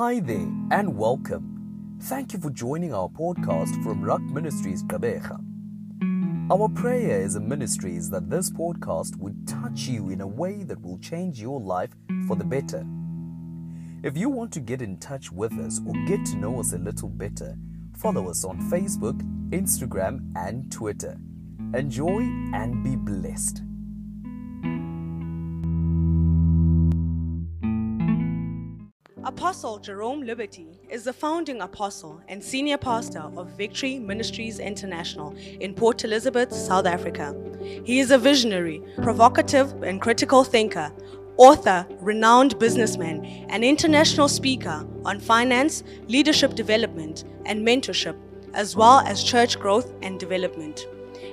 Hi there and welcome. Thank you for joining our podcast from Rock Ministries Gqeberha. Our prayer as a ministry is that this podcast would touch you in a way that will change your life for the better. If you want to get in touch with us or get to know us a little better, follow us on Facebook, Instagram, and Twitter. Enjoy and be blessed. Apostle Jerome Liberty is the founding apostle and senior pastor of Victory Ministries International in Port Elizabeth, South Africa. He is a visionary, provocative, and critical thinker, author, renowned businessman, and international speaker on finance, leadership development, and mentorship, as well as church growth and development.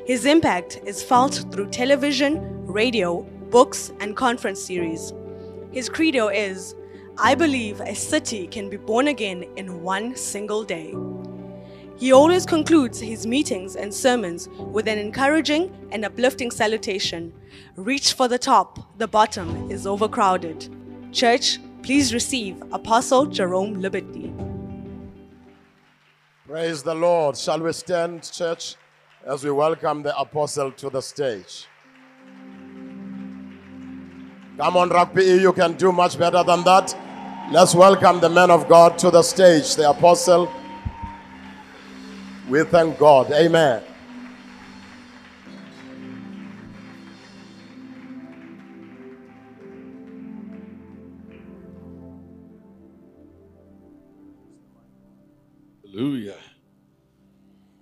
His impact is felt through television, radio, books, and conference series. His credo is I believe a city can be born again in one single day. He always concludes his meetings and sermons with an encouraging and uplifting salutation Reach for the top, the bottom is overcrowded. Church, please receive Apostle Jerome Liberty. Praise the Lord. Shall we stand, church, as we welcome the apostle to the stage? Come on, Rugby, you can do much better than that. Let's welcome the man of God to the stage, the apostle. We thank God. Amen. Hallelujah.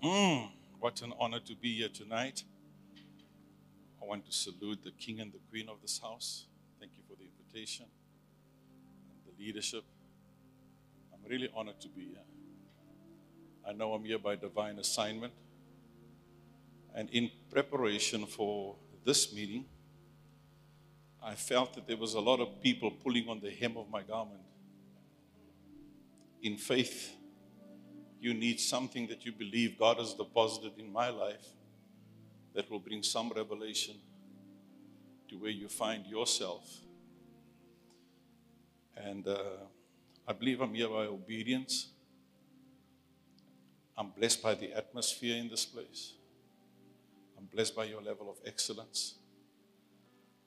Mm, what an honor to be here tonight. I want to salute the king and the queen of this house. Thank you for the invitation leadership. I'm really honored to be here. I know I'm here by divine assignment. And in preparation for this meeting, I felt that there was a lot of people pulling on the hem of my garment. In faith, you need something that you believe God has deposited in my life that will bring some revelation to where you find yourself. And uh, I believe I'm here by obedience. I'm blessed by the atmosphere in this place. I'm blessed by your level of excellence.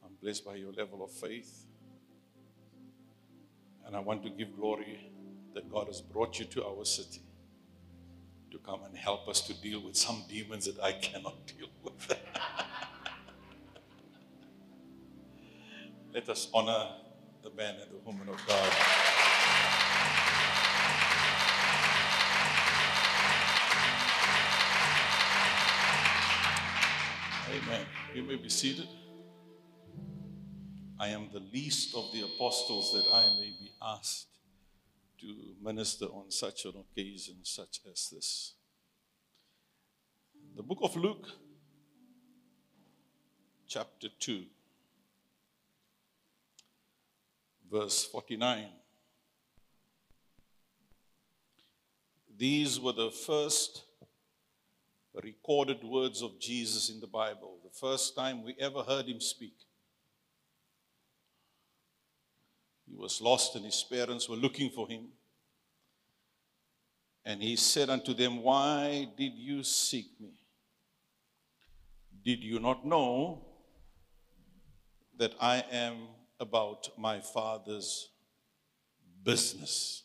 I'm blessed by your level of faith. And I want to give glory that God has brought you to our city to come and help us to deal with some demons that I cannot deal with. Let us honor the man and the woman of God. Amen. You may be seated. I am the least of the apostles that I may be asked to minister on such an occasion such as this. The book of Luke, chapter 2, verse 49. These were the first recorded words of Jesus in the Bible, the first time we ever heard him speak. He was lost, and his parents were looking for him. And he said unto them, Why did you seek me? Did you not know that I am about my Father's business?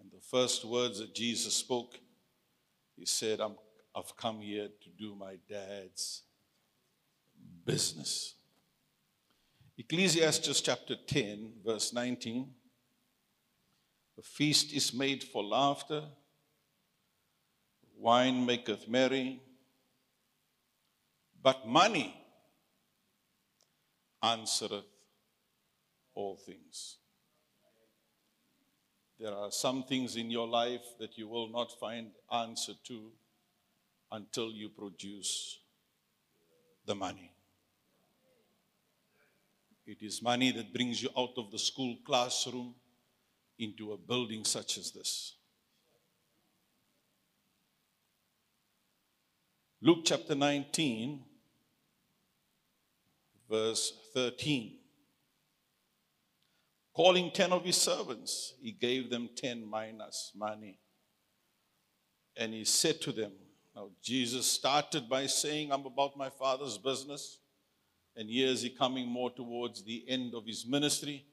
And the first words that Jesus spoke, he said, I'm, I've come here to do my dad's business. Ecclesiastes chapter 10, verse 19. A feast is made for laughter, wine maketh merry, but money answereth all things. There are some things in your life that you will not find answer to until you produce the money. It is money that brings you out of the school classroom into a building such as this. Luke chapter 19, verse 13. calling 10 of his servants, he gave them 10 minas money. And he said to them, Now, Jesus started by saying, I'm about my father's business. And here is he coming more towards the end of his ministry.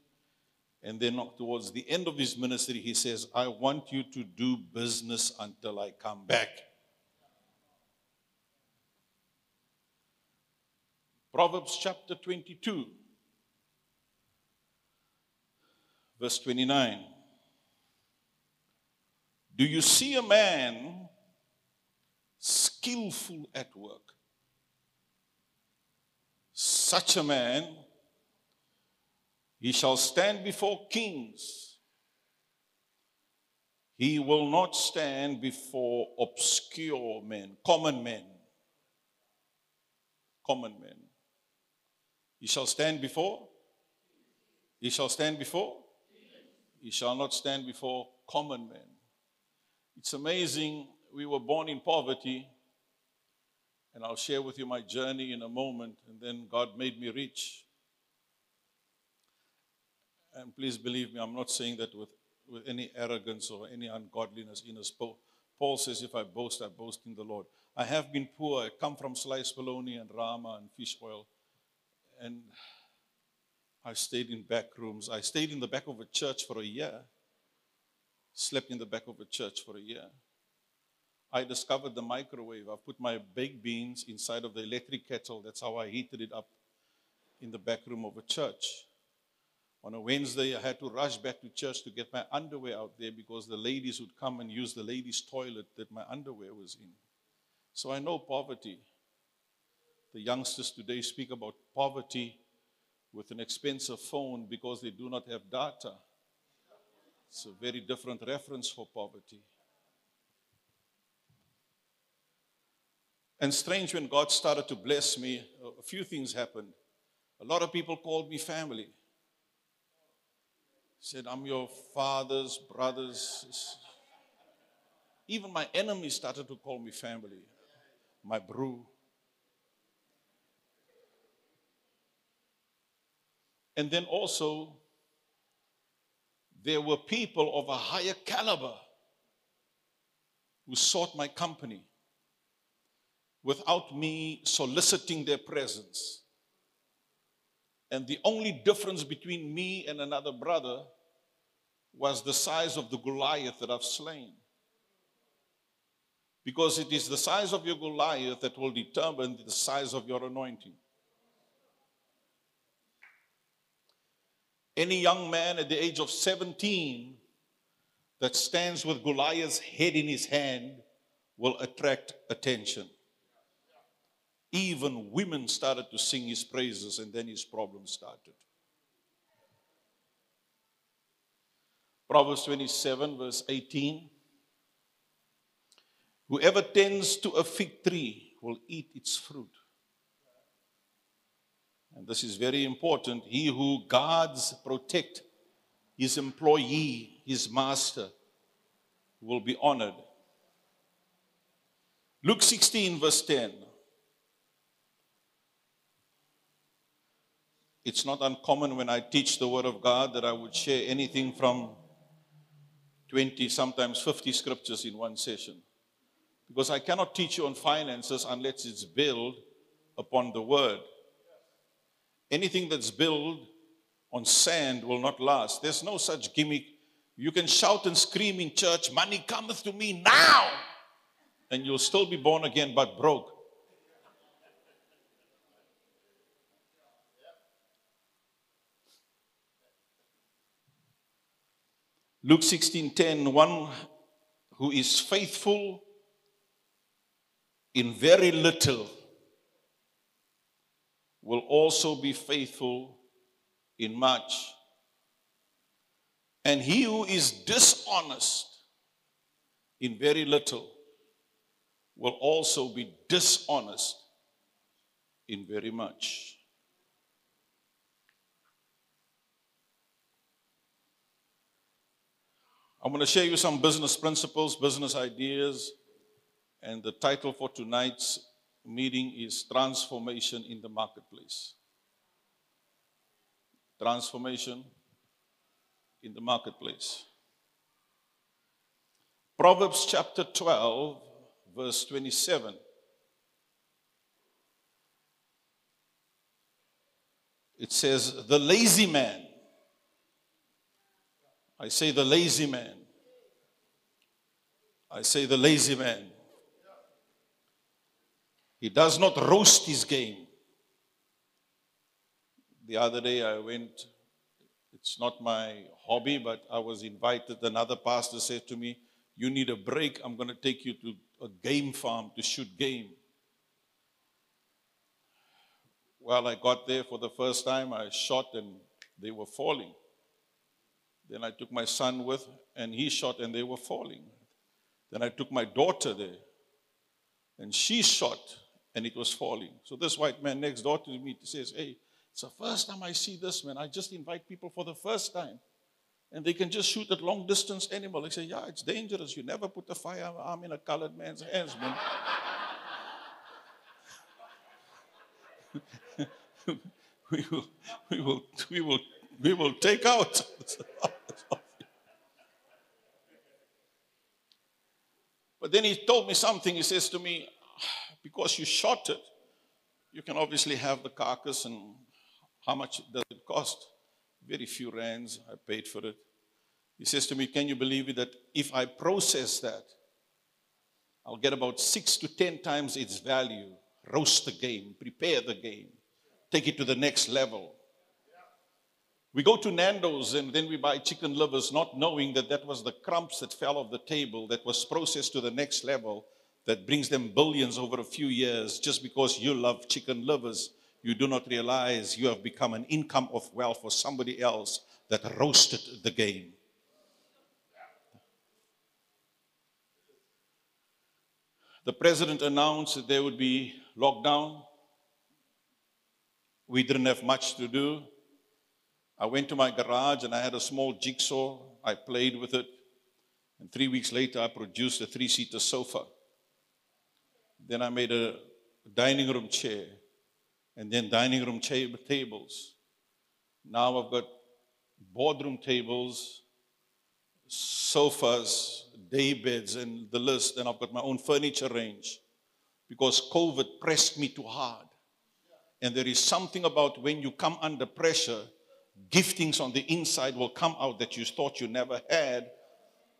And then towards the end of his ministry, he says, I want you to do business until I come back. Proverbs chapter 22, verse 29. Do you see a man skillful at work? Such a man he shall stand before kings. He will not stand before obscure men, common men. Common men. He shall stand before. He shall stand before. He shall not stand before common men. It's amazing. We were born in poverty. And I'll share with you my journey in a moment. And then God made me rich. And please believe me, I'm not saying that with, with any arrogance or any ungodliness in us. Paul says, if I boast, I boast in the Lord. I have been poor. I come from sliced bologna and rama and fish oil. And I stayed in back rooms. I stayed in the back of a church for a year. Slept in the back of a church for a year. I discovered the microwave. I put my baked beans inside of the electric kettle. That's how I heated it up in the back room of a church. On a Wednesday, I had to rush back to church to get my underwear out there because the ladies would come and use the ladies' toilet that my underwear was in. So I know poverty. The youngsters today speak about poverty with an expensive phone because they do not have data. It's a very different reference for poverty. And strange when God started to bless me, a few things happened. A lot of people called me family said, I'm your father's brothers. Even my enemies started to call me family, my brew. And then also, there were people of a higher caliber who sought my company without me soliciting their presence. And the only difference between me and another brother was the size of the Goliath that I've slain. Because it is the size of your Goliath that will determine the size of your anointing. Any young man at the age of 17 that stands with Goliath's head in his hand will attract attention. Even women started to sing his praises, and then his problem started. Proverbs 27, verse 18. Whoever tends to a fig tree will eat its fruit. And this is very important. He who guards, protect his employee, his master, will be honored. Luke 16, verse 10. It's not uncommon when I teach the Word of God that I would share anything from 20, sometimes 50 scriptures in one session. Because I cannot teach you on finances unless it's built upon the word. Anything that's built on sand will not last. There's no such gimmick. You can shout and scream in church, Money cometh to me now! And you'll still be born again but broke. Luke 16:10 one who is faithful in very little will also be faithful in much. And he who is dishonest in very little will also be dishonest in very much. I'm going to share you some business principles, business ideas, and the title for tonight's meeting is Transformation in the Marketplace. Transformation in the marketplace. Proverbs chapter 12, verse 27. It says, The lazy man. I say, the lazy man. I say, the lazy man. He does not roast his game. The other day I went, it's not my hobby, but I was invited. Another pastor said to me, You need a break. I'm going to take you to a game farm to shoot game. Well, I got there for the first time. I shot and they were falling. Then I took my son with, and he shot and they were falling. Then I took my daughter there, and she shot and it was falling. So this white man next door to me says, Hey, it's the first time I see this man. I just invite people for the first time. And they can just shoot at long distance animal. I say, Yeah, it's dangerous. You never put a firearm in a colored man's hands, man. we will, we will, we will, we will take out. but then he told me something. He says to me, because you shot it, you can obviously have the carcass and how much does it cost? Very few rands. I paid for it. He says to me, Can you believe it that if I process that, I'll get about six to ten times its value, roast the game, prepare the game, take it to the next level. We go to Nando's and then we buy chicken livers, not knowing that that was the crumbs that fell off the table that was processed to the next level that brings them billions over a few years just because you love chicken livers. You do not realize you have become an income of wealth for somebody else that roasted the game. The president announced that there would be lockdown. We didn't have much to do. I went to my garage and I had a small jigsaw. I played with it. And three weeks later, I produced a three seater sofa. Then I made a dining room chair. And then dining room cha- tables. Now I've got boardroom tables, sofas, day beds, and the list. And I've got my own furniture range because COVID pressed me too hard. And there is something about when you come under pressure, giftings on the inside will come out that you thought you never had.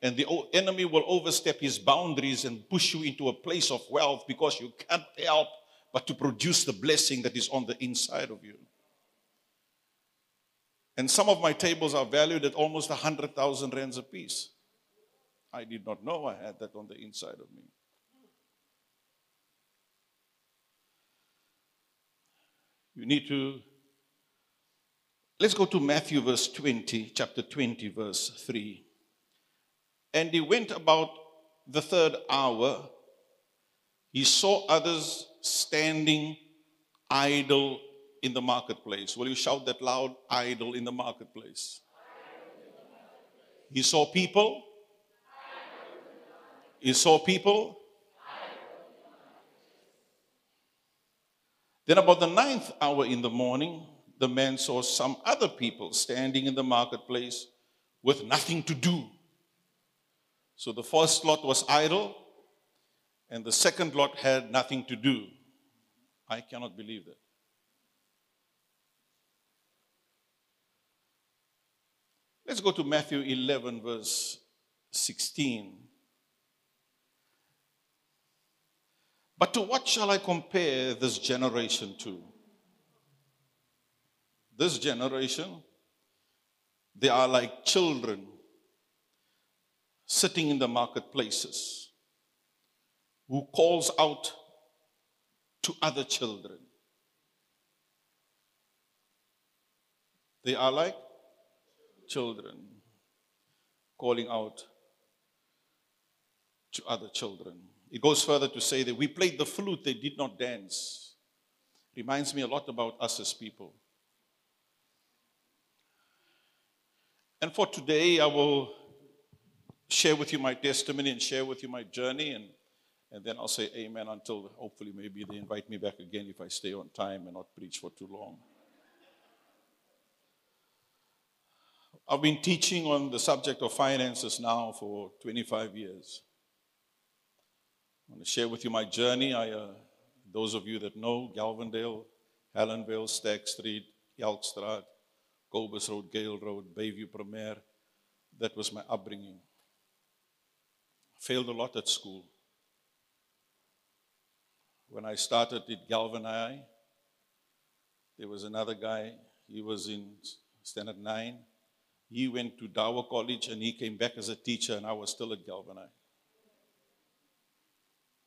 And the enemy will overstep his boundaries and push you into a place of wealth because you can't help but to produce the blessing that is on the inside of you. And some of my tables are valued at almost 100,000 rands a piece. I did not know I had that on the inside of me. You need to. Let's go to Matthew, verse 20, chapter 20, verse 3. And he went about the third hour. He saw others standing idle in the marketplace. Will you shout that loud? Idle in the marketplace. He saw people. He saw people. Then, about the ninth hour in the morning, the man saw some other people standing in the marketplace with nothing to do. So the first lot was idle, and the second lot had nothing to do. I cannot believe that. Let's go to Matthew 11, verse 16. But to what shall I compare this generation to? This generation, they are like children sitting in the marketplaces who calls out to other children. They are like children calling out to other children. It goes further to say that we played the flute, they did not dance. Reminds me a lot about us as people. And for today, I will share with you my testimony and share with you my journey, and, and then I'll say amen until hopefully maybe they invite me back again if I stay on time and not preach for too long. I've been teaching on the subject of finances now for 25 years. I want to share with you my journey. I, uh, those of you that know Gelvandale, Helenvale, Stack Street, Elkstraat, Colbus Road, Gale Road, Bayview Premier, that was my upbringing. Failed a lot at school. When I started at Galvin there was another guy, he was in standard nine. He went to Dower College and he came back as a teacher, and I was still at Galvin.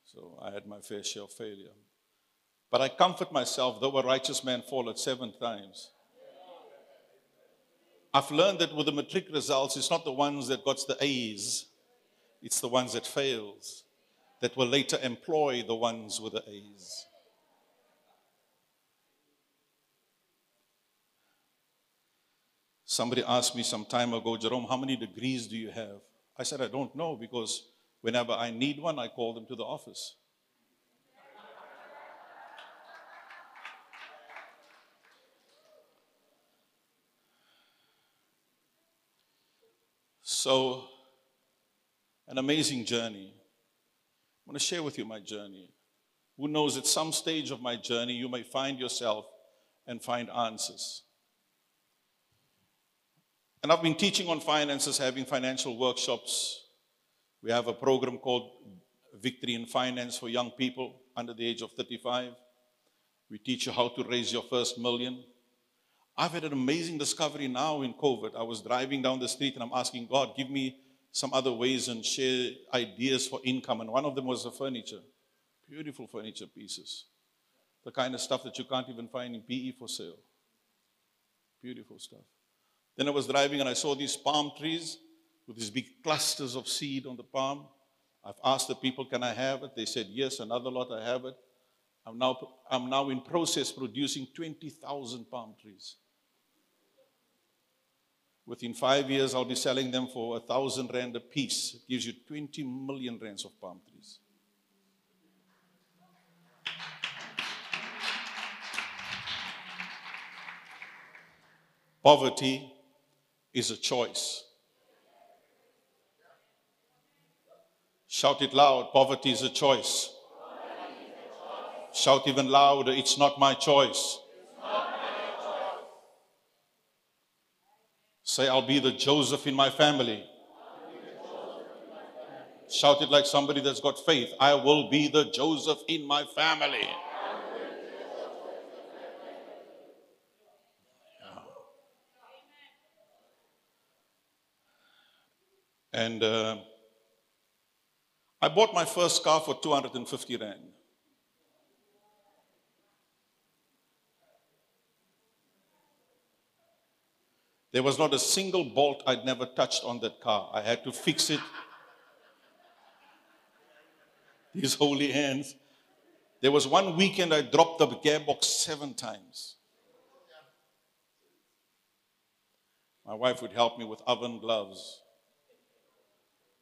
So I had my fair share of failure. But I comfort myself, though a righteous man fall at seven times. I've learned that with the matric results, it's not the ones that got the A's, it's the ones that fails that will later employ the ones with the A's. Somebody asked me some time ago, Jerome, how many degrees do you have? I said, I don't know because whenever I need one, I call them to the office. So, an amazing journey. I want to share with you my journey. Who knows, at some stage of my journey, you may find yourself and find answers. And I've been teaching on finances, having financial workshops. We have a program called Victory in Finance for young people under the age of 35. We teach you how to raise your first million. I've had an amazing discovery now in COVID. I was driving down the street and I'm asking God, give me some other ways and share ideas for income. And one of them was the furniture. Beautiful furniture pieces. The kind of stuff that you can't even find in PE for sale. Beautiful stuff. Then I was driving and I saw these palm trees with these big clusters of seed on the palm. I've asked the people, can I have it? They said, yes, another lot, I have it. I'm now, I'm now in process producing 20,000 palm trees. Within five years, I'll be selling them for a thousand rand a piece. It gives you 20 million rands of palm trees. Poverty is a choice. Shout it loud poverty is a choice. Shout even louder, it's not my choice. Say, I'll be the Joseph in my family. Shout it like somebody that's got faith. I will be the Joseph in my family. And uh, I bought my first car for 250 Rand. There was not a single bolt I'd never touched on that car. I had to fix it. These holy hands. There was one weekend I dropped the gearbox seven times. My wife would help me with oven gloves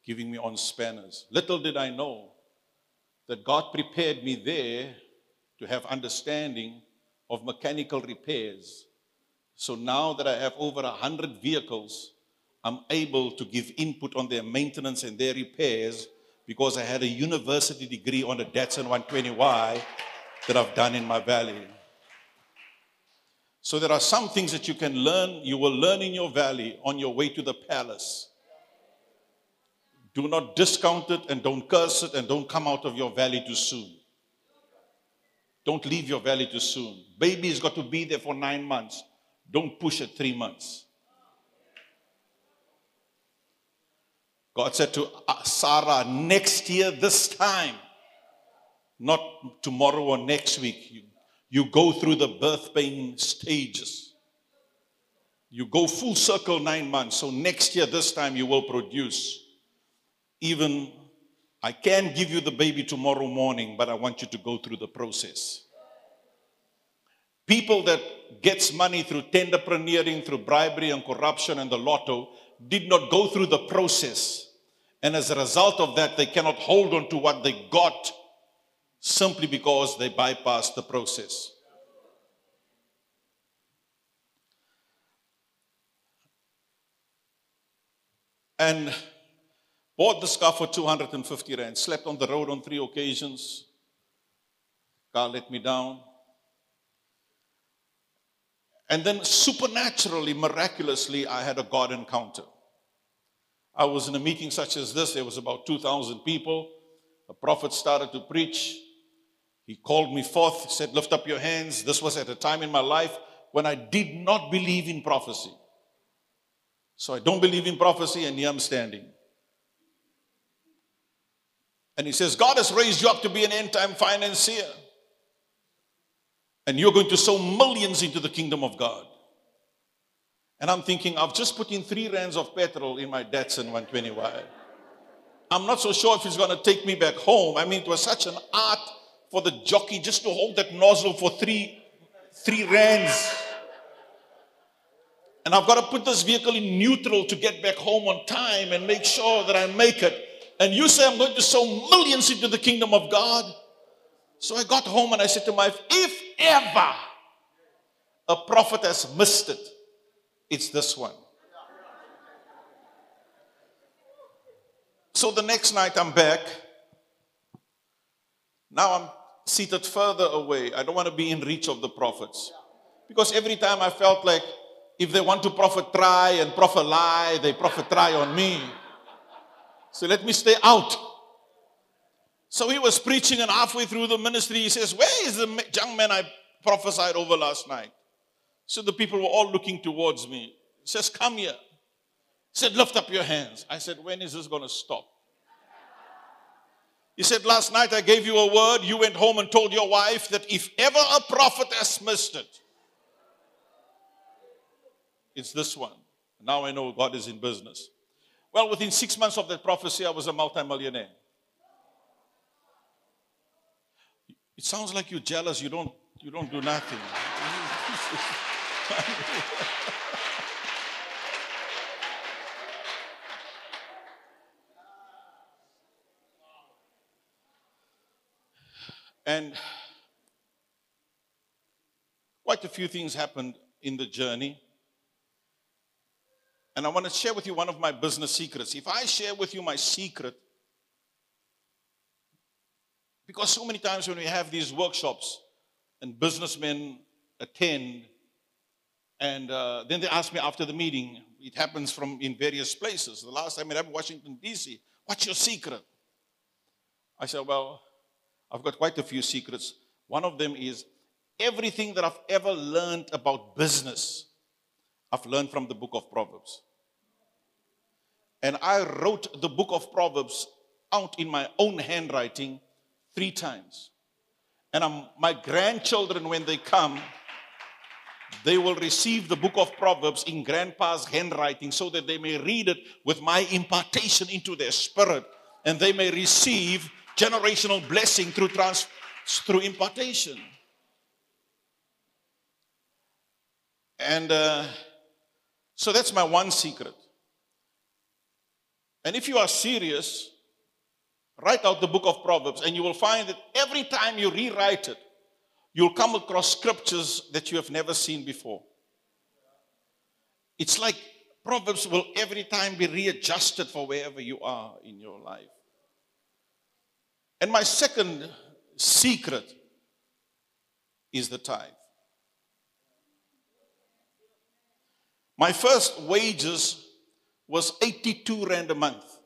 giving me on spanners. Little did I know that God prepared me there to have understanding of mechanical repairs. So now that I have over a hundred vehicles, I'm able to give input on their maintenance and their repairs because I had a university degree on a Datsun 120Y that I've done in my valley. So there are some things that you can learn, you will learn in your valley on your way to the palace. Do not discount it and don't curse it and don't come out of your valley too soon. Don't leave your valley too soon. Baby's got to be there for nine months. Don't push it three months. God said to uh, Sarah, next year, this time, not tomorrow or next week. You, you go through the birth pain stages. You go full circle nine months. So next year, this time, you will produce even I can give you the baby tomorrow morning, but I want you to go through the process. People that gets money through tenderpreneuring, through bribery and corruption and the lotto did not go through the process. And as a result of that, they cannot hold on to what they got simply because they bypassed the process. and bought this car for 250 rand. Slept on the road on three occasions. Car let me down. And then supernaturally, miraculously, I had a God encounter. I was in a meeting such as this. There was about 2,000 people. A prophet started to preach. He called me forth, said, Lift up your hands. This was at a time in my life when I did not believe in prophecy. So I don't believe in prophecy, and here I'm standing. And he says, God has raised you up to be an end time financier. And you're going to sow millions into the kingdom of God. And I'm thinking, I've just put in three rands of petrol in my Datsun 120Y. I'm not so sure if he's going to take me back home. I mean, it was such an art for the jockey just to hold that nozzle for three, three rands. And I've got to put this vehicle in neutral to get back home on time and make sure that I make it. And you say I'm going to sow millions into the kingdom of God. So I got home and I said to my wife, if ever a prophet has missed it, it's this one. So the next night I'm back. Now I'm seated further away. I don't want to be in reach of the prophets. Because every time I felt like if they want to prophet try and prophet lie, they prophet try on me. So let me stay out. So he was preaching, and halfway through the ministry, he says, Where is the young man I prophesied over last night? So the people were all looking towards me. He says, Come here. He said, Lift up your hands. I said, When is this going to stop? He said, Last night I gave you a word. You went home and told your wife that if ever a prophet has missed it, it's this one. Now I know God is in business. Well, within six months of that prophecy, I was a multimillionaire. It sounds like you're jealous. You don't, you don't do nothing. and quite a few things happened in the journey. And I want to share with you one of my business secrets. If I share with you my secret, because so many times when we have these workshops and businessmen attend, and uh, then they ask me after the meeting, it happens from in various places. The last time I happened Washington, D.C., what's your secret? I said, well, I've got quite a few secrets. One of them is everything that I've ever learned about business, I've learned from the book of Proverbs. And I wrote the book of Proverbs out in my own handwriting three times. And I'm, my grandchildren, when they come, they will receive the book of Proverbs in grandpa's handwriting so that they may read it with my impartation into their spirit and they may receive generational blessing through, trans, through impartation. And uh, so that's my one secret. And if you are serious, Write out the book of Proverbs, and you will find that every time you rewrite it, you'll come across scriptures that you have never seen before. It's like Proverbs will every time be readjusted for wherever you are in your life. And my second secret is the tithe. My first wages was 82 rand a month.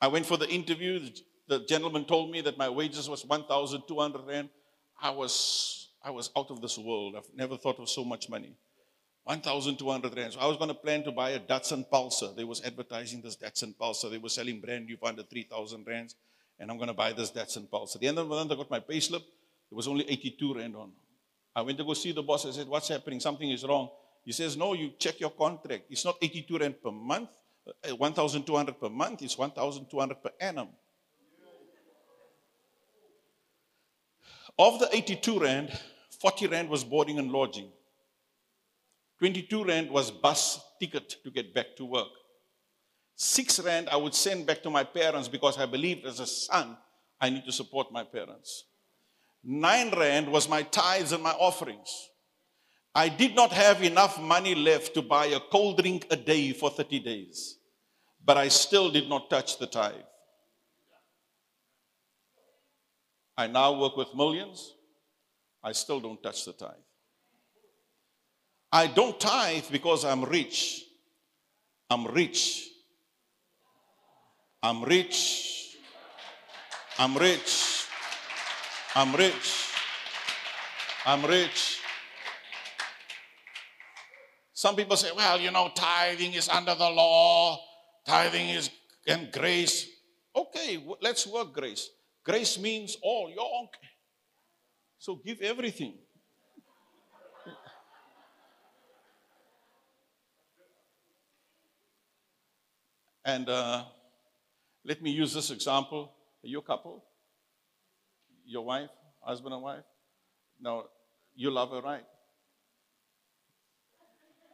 I went for the interview. The gentleman told me that my wages was 1,200 rand. I was, I was out of this world. I've never thought of so much money. 1,200 rand. So I was going to plan to buy a Datsun Pulsar. They was advertising this Datsun Pulsar. They were selling brand new for under 3,000 rands. And I'm going to buy this Datsun Pulsar. At the end of the month, I got my pay slip. It was only 82 rand on. I went to go see the boss. I said, what's happening? Something is wrong. He says, no, you check your contract. It's not 82 rand per month. Uh, 1,200 per month is 1,200 per annum. Of the 82 Rand, 40 Rand was boarding and lodging. 22 Rand was bus ticket to get back to work. 6 Rand I would send back to my parents because I believed as a son I need to support my parents. 9 Rand was my tithes and my offerings. I did not have enough money left to buy a cold drink a day for 30 days, but I still did not touch the tithe. I now work with millions. I still don't touch the tithe. I don't tithe because I'm rich. I'm rich. I'm rich. I'm rich. I'm rich. I'm rich. Some people say, well, you know, tithing is under the law, tithing is and grace. Okay, let's work grace. Grace means all. Okay. So give everything. And uh, let me use this example. Are you a couple? Your wife, husband and wife? Now, you love her, right?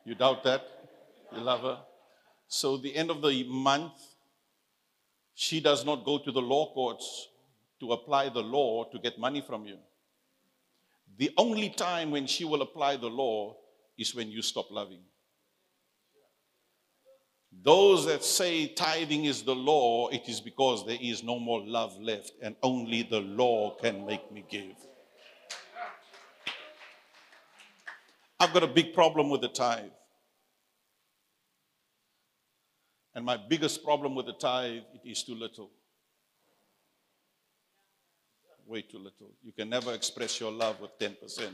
You doubt that? You love her? So, the end of the month, she does not go to the law courts to apply the law to get money from you. The only time when she will apply the law is when you stop loving. Those that say tithing is the law, it is because there is no more love left, and only the law can make me give. I've got a big problem with the tithe. And my biggest problem with the tithe, it is too little. Way too little. You can never express your love with 10%. You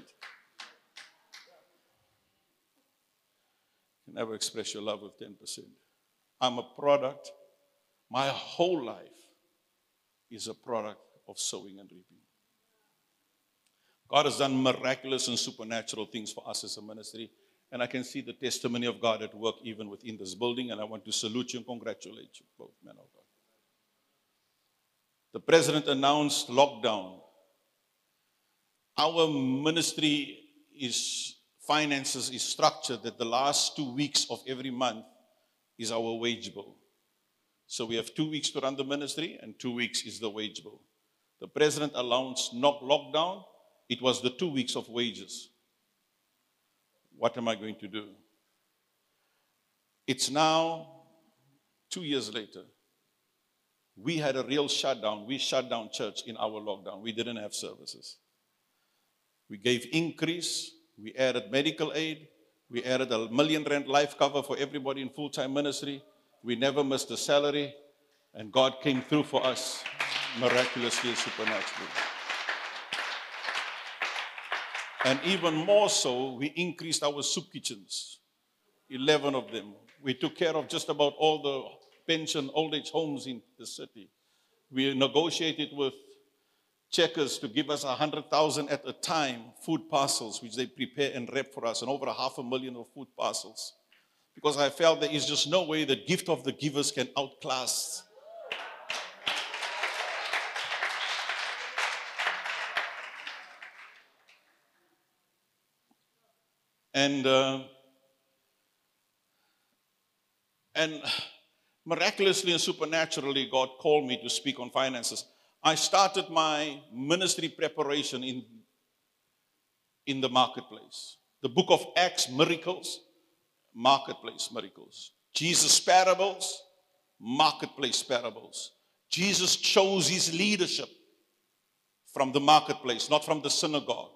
can never express your love with 10%. I'm a product, my whole life is a product of sowing and reaping. God has done miraculous and supernatural things for us as a ministry. And I can see the testimony of God at work even within this building. And I want to salute you and congratulate you, both men of God. The president announced lockdown. Our ministry is finances is structured that the last two weeks of every month is our wage bill. So we have two weeks to run the ministry, and two weeks is the wage bill. The president announced knock lockdown. It was the two weeks of wages. What am I going to do? It's now two years later. We had a real shutdown. We shut down church in our lockdown. We didn't have services. We gave increase. We added medical aid. We added a million rand life cover for everybody in full time ministry. We never missed a salary. And God came through for us miraculously, and supernaturally. And even more so, we increased our soup kitchens 11 of them. We took care of just about all the pension old age homes in the city. We negotiated with checkers to give us a hundred thousand at a time food parcels, which they prepare and wrap for us, and over a half a million of food parcels. Because I felt there is just no way the gift of the givers can outclass. And uh, and miraculously and supernaturally, God called me to speak on finances. I started my ministry preparation in, in the marketplace. The book of Acts, miracles, marketplace miracles. Jesus' parables, marketplace parables. Jesus chose his leadership from the marketplace, not from the synagogue.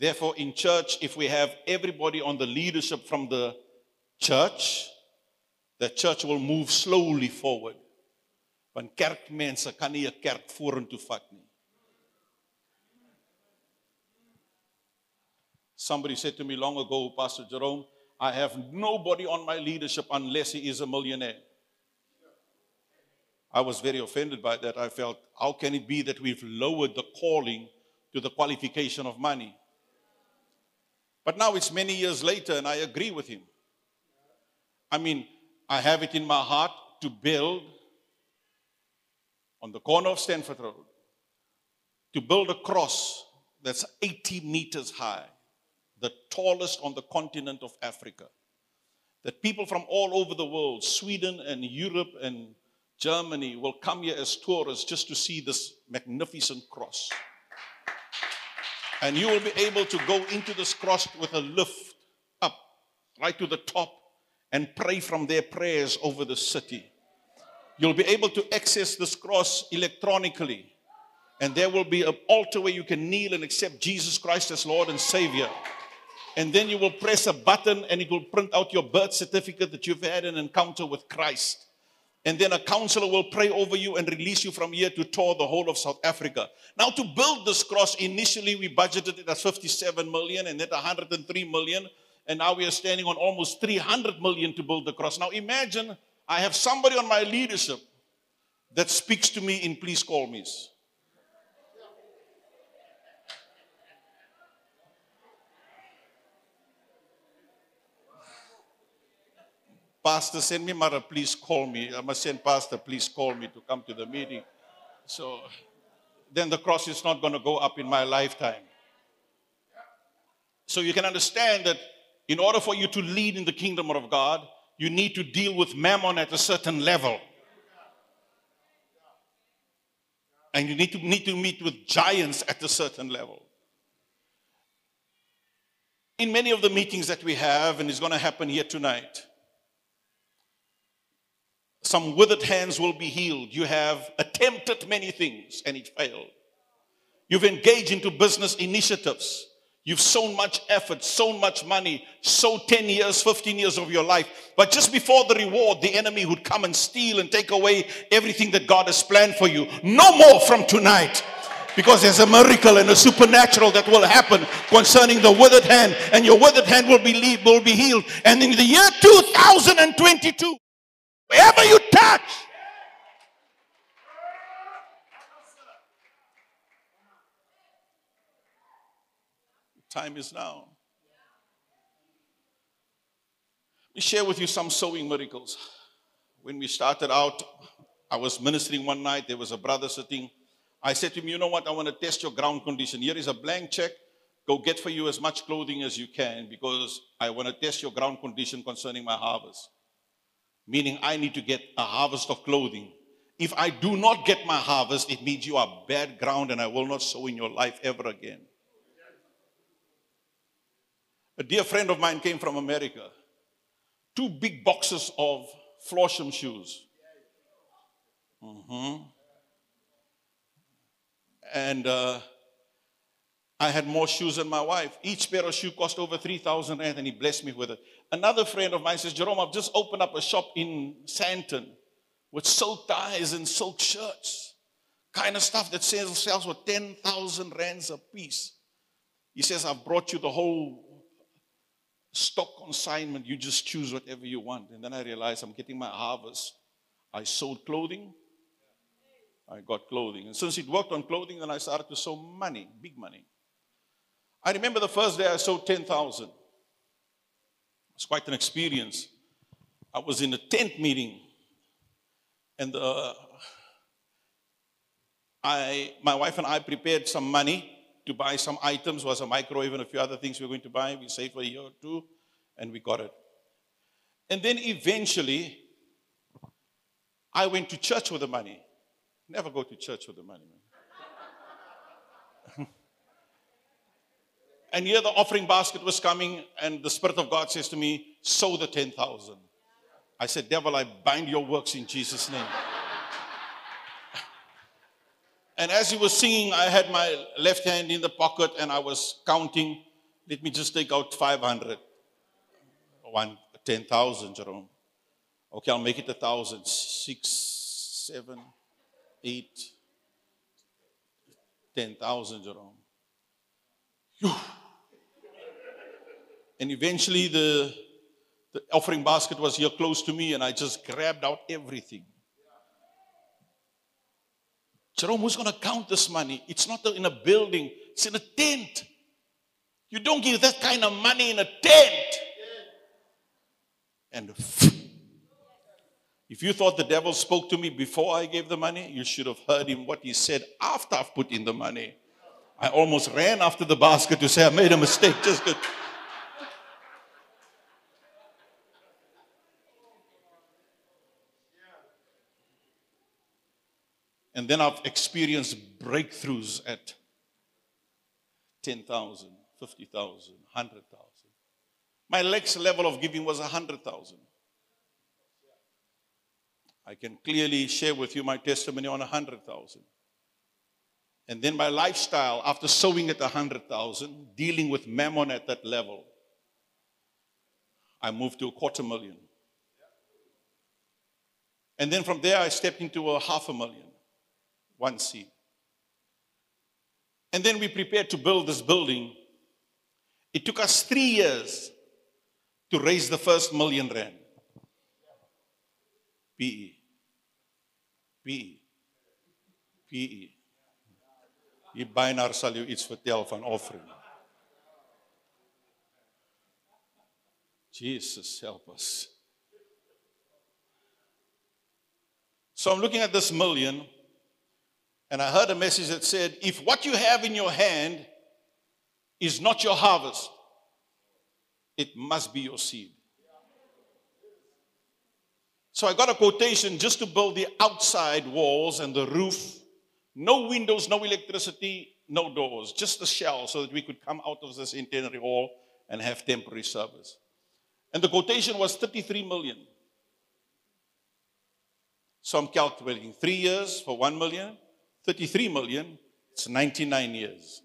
Therefore, in church, if we have everybody on the leadership from the church, the church will move slowly forward. Want kerkmense kan nie 'n kerk vorentoe vat nie. Somebody said to me long ago, Pastor Jerome, I have nobody on my leadership unless he is a millionaire. I was very offended by that. I felt, how can it be that we've lowered the calling to the qualification of money? But now it's many years later, and I agree with him. I mean, I have it in my heart to build on the corner of Stanford Road, to build a cross that's 80 meters high, the tallest on the continent of Africa. That people from all over the world, Sweden and Europe and Germany, will come here as tourists just to see this magnificent cross. And you will be able to go into this cross with a lift up right to the top and pray from there prayers over the city. You'll be able to access this cross electronically. And there will be an altar where you can kneel and accept Jesus Christ as Lord and Savior. And then you will press a button and it will print out your birth certificate that you've had an encounter with Christ. And then a counselor will pray over you and release you from here to tour the whole of South Africa. Now, to build this cross, initially we budgeted it at 57 million and then 103 million. And now we are standing on almost 300 million to build the cross. Now, imagine I have somebody on my leadership that speaks to me in please call me's. Pastor, send me mother, please call me. I must send Pastor, please call me to come to the meeting. So then the cross is not going to go up in my lifetime. So you can understand that in order for you to lead in the kingdom of God, you need to deal with mammon at a certain level. And you need to, need to meet with giants at a certain level. In many of the meetings that we have, and it's going to happen here tonight, some withered hands will be healed. You have attempted many things and it failed. You've engaged into business initiatives. You've sown much effort, sown much money, sowed 10 years, 15 years of your life. But just before the reward, the enemy would come and steal and take away everything that God has planned for you. No more from tonight. Because there's a miracle and a supernatural that will happen concerning the withered hand, and your withered hand will be, will be healed. And in the year 2022, Wherever you touch. Time is now. Let me share with you some sowing miracles. When we started out, I was ministering one night. There was a brother sitting. I said to him, You know what? I want to test your ground condition. Here is a blank check. Go get for you as much clothing as you can because I want to test your ground condition concerning my harvest meaning I need to get a harvest of clothing. If I do not get my harvest, it means you are bad ground and I will not sow in your life ever again. A dear friend of mine came from America. Two big boxes of Florsheim shoes. Mm-hmm. And uh, I had more shoes than my wife. Each pair of shoes cost over 3,000 rand, and he blessed me with it. Another friend of mine says, Jerome, I've just opened up a shop in Sandton with silk ties and silk shirts. Kind of stuff that sells, sells for 10,000 rands a piece. He says, I've brought you the whole stock consignment. You just choose whatever you want. And then I realized I'm getting my harvest. I sold clothing. I got clothing. And since it worked on clothing, then I started to sow money, big money. I remember the first day I sold 10,000. It was quite an experience. I was in a tent meeting, and uh, I, my wife and I prepared some money to buy some items, was a microwave and a few other things we were going to buy. We saved for a year or two, and we got it. And then eventually, I went to church with the money. Never go to church with the money, man. And here the offering basket was coming, and the Spirit of God says to me, Sow the 10,000. I said, Devil, I bind your works in Jesus' name. and as he was singing, I had my left hand in the pocket and I was counting. Let me just take out 500. One, 10,000, Jerome. Okay, I'll make it a thousand. Six, seven, eight, 10,000, Jerome. Whew. And eventually the, the offering basket was here close to me, and I just grabbed out everything. Jerome, who's going to count this money? It's not in a building, it's in a tent. You don't give that kind of money in a tent. And if you thought the devil spoke to me before I gave the money, you should have heard him what he said after I've put in the money. I almost ran after the basket to say I made a mistake. Just good. And then I've experienced breakthroughs at 10,000, 50,000, 100,000. My next level of giving was 100,000. I can clearly share with you my testimony on 100,000. And then my lifestyle after sowing at 100,000, dealing with mammon at that level, I moved to a quarter million. And then from there, I stepped into a half a million, one seed. And then we prepared to build this building. It took us three years to raise the first million rand. PE. PE. PE. Hier byna sal jou iets vertel van offering. Jesus help us. So I'm looking at this million and I heard a message that said, if what you have in your hand is not your harvest, it must be your seed. So I got a quotation just to build the outside walls and the roof. No windows, no electricity, no doors, just a shell so that we could come out of this centenary hall and have temporary service. And the quotation was 33 million. So I'm calculating three years for 1 million, 33 million, it's 99 years.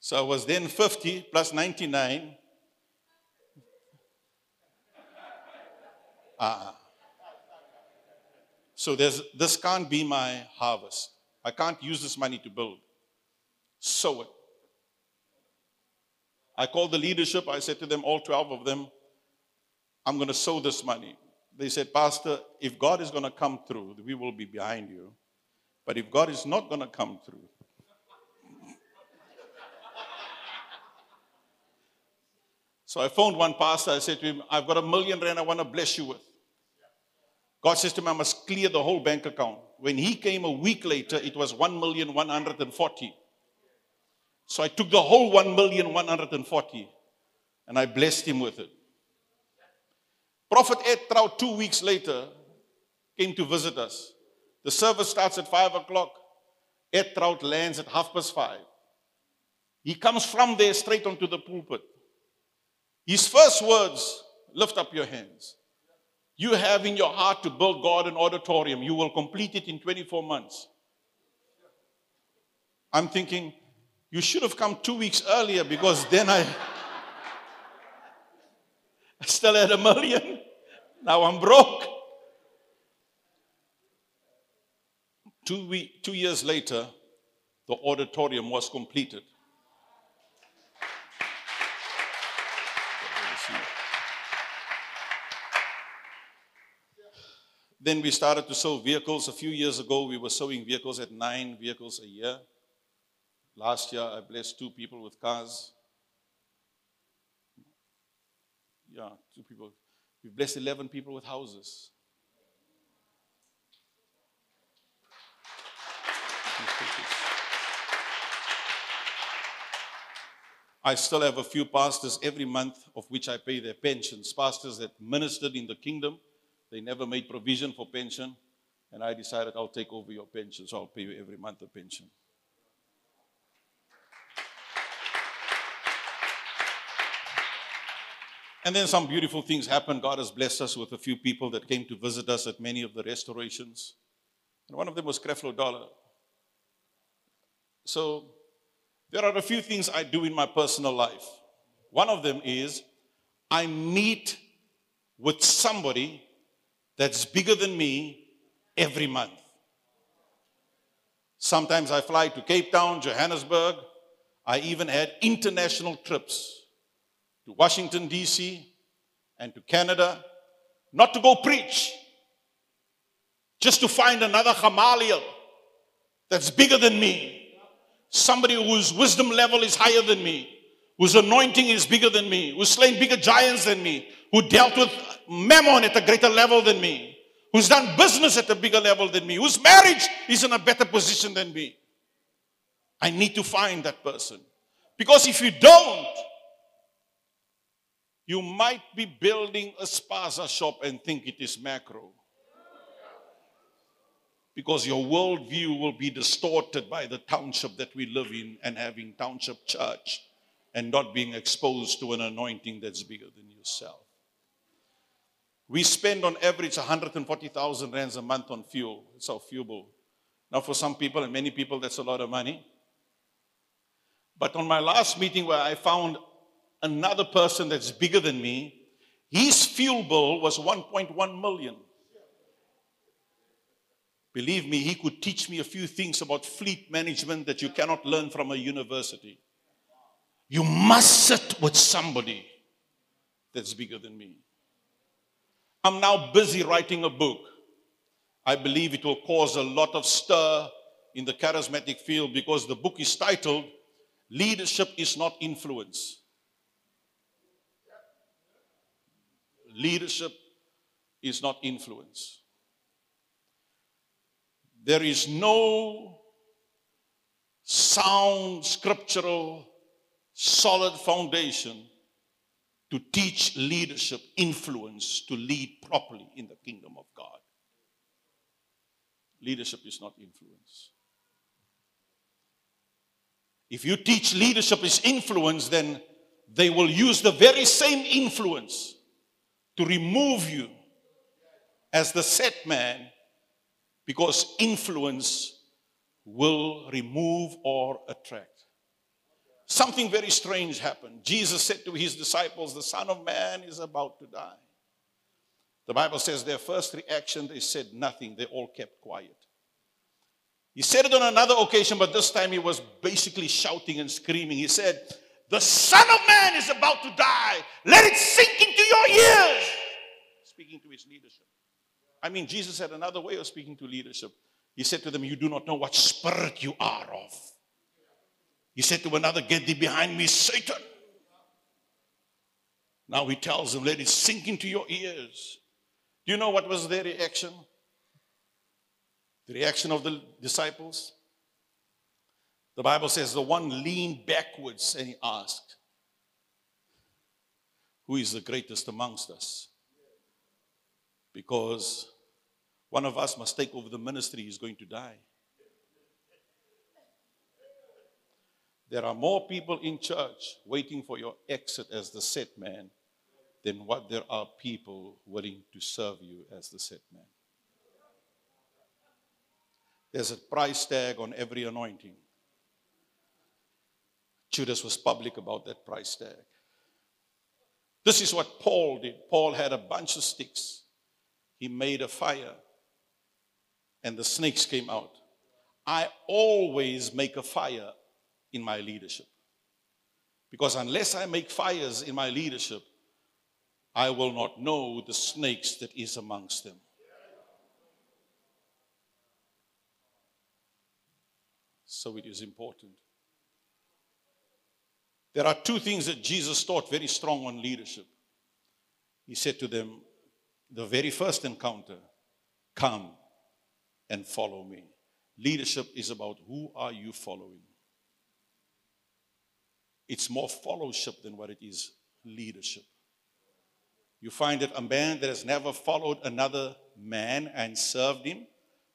So I was then 50 plus 99. Uh, so this can't be my harvest. I can't use this money to build. Sow it. I called the leadership. I said to them, all 12 of them, I'm going to sow this money. They said, Pastor, if God is going to come through, we will be behind you. But if God is not going to come through, so I phoned one pastor. I said to him, I've got a million rand I want to bless you with. God says to me, I must clear the whole bank account. When he came a week later, it was 1,140. So I took the whole 1,140 and I blessed him with it. Prophet Ed two weeks later, came to visit us. The service starts at 5 o'clock. Ed lands at half past 5. He comes from there straight onto the pulpit. His first words lift up your hands. You have in your heart to build God an auditorium. You will complete it in 24 months. I'm thinking, you should have come two weeks earlier because then I. I still had a million. Now I'm broke. Two, week, two years later, the auditorium was completed. Then we started to sell vehicles. A few years ago, we were sowing vehicles at nine vehicles a year. Last year, I blessed two people with cars. Yeah, two people. We've blessed 11 people with houses. I still have a few pastors every month of which I pay their pensions. Pastors that ministered in the kingdom, they never made provision for pension. And I decided I'll take over your pension, so I'll pay you every month a pension. And then some beautiful things happened. God has blessed us with a few people that came to visit us at many of the restorations. And one of them was Creflo Dollar. So there are a few things I do in my personal life. One of them is I meet with somebody that's bigger than me every month. Sometimes I fly to Cape Town, Johannesburg. I even had international trips to Washington, D.C., and to Canada, not to go preach, just to find another Gamaliel that's bigger than me, somebody whose wisdom level is higher than me, whose anointing is bigger than me, who's slain bigger giants than me, who dealt with mammon at a greater level than me, who's done business at a bigger level than me, whose marriage is in a better position than me. I need to find that person. Because if you don't, you might be building a spaza shop and think it is macro. because your worldview will be distorted by the township that we live in and having township church and not being exposed to an anointing that's bigger than yourself. We spend on average 140,000 rands a month on fuel. It's our fuel bill. Now, for some people and many people, that's a lot of money. But on my last meeting, where I found another person that's bigger than me, his fuel bill was 1.1 million. Believe me, he could teach me a few things about fleet management that you cannot learn from a university. You must sit with somebody that's bigger than me. I'm now busy writing a book. I believe it will cause a lot of stir in the charismatic field because the book is titled Leadership is Not Influence. Leadership is not influence. There is no sound scriptural solid foundation to teach leadership influence to lead properly in the kingdom of God. Leadership is not influence. If you teach leadership is influence, then they will use the very same influence to remove you as the set man because influence will remove or attract something very strange happened. Jesus said to his disciples, The Son of Man is about to die. The Bible says their first reaction, they said nothing. They all kept quiet. He said it on another occasion, but this time he was basically shouting and screaming. He said, The Son of Man is about to die. Let it sink into your ears. Speaking to his leadership. I mean, Jesus had another way of speaking to leadership. He said to them, You do not know what spirit you are of. He said to another, Get thee behind me, Satan. Now he tells them, Let it sink into your ears. Do you know what was their reaction? The reaction of the disciples? The Bible says the one leaned backwards and he asked, Who is the greatest amongst us? Because one of us must take over the ministry, he's going to die. There are more people in church waiting for your exit as the set man than what there are people willing to serve you as the set man. There's a price tag on every anointing. Judas was public about that price tag. This is what Paul did. Paul had a bunch of sticks. He made a fire, and the snakes came out. I always make a fire in my leadership. Because unless I make fires in my leadership, I will not know the snakes that is amongst them. So it is important. There are two things that Jesus taught very strong on leadership. He said to them, the very first encounter, come and follow me. Leadership is about who are you following? It's more fellowship than what it is leadership. You find that a man that has never followed another man and served him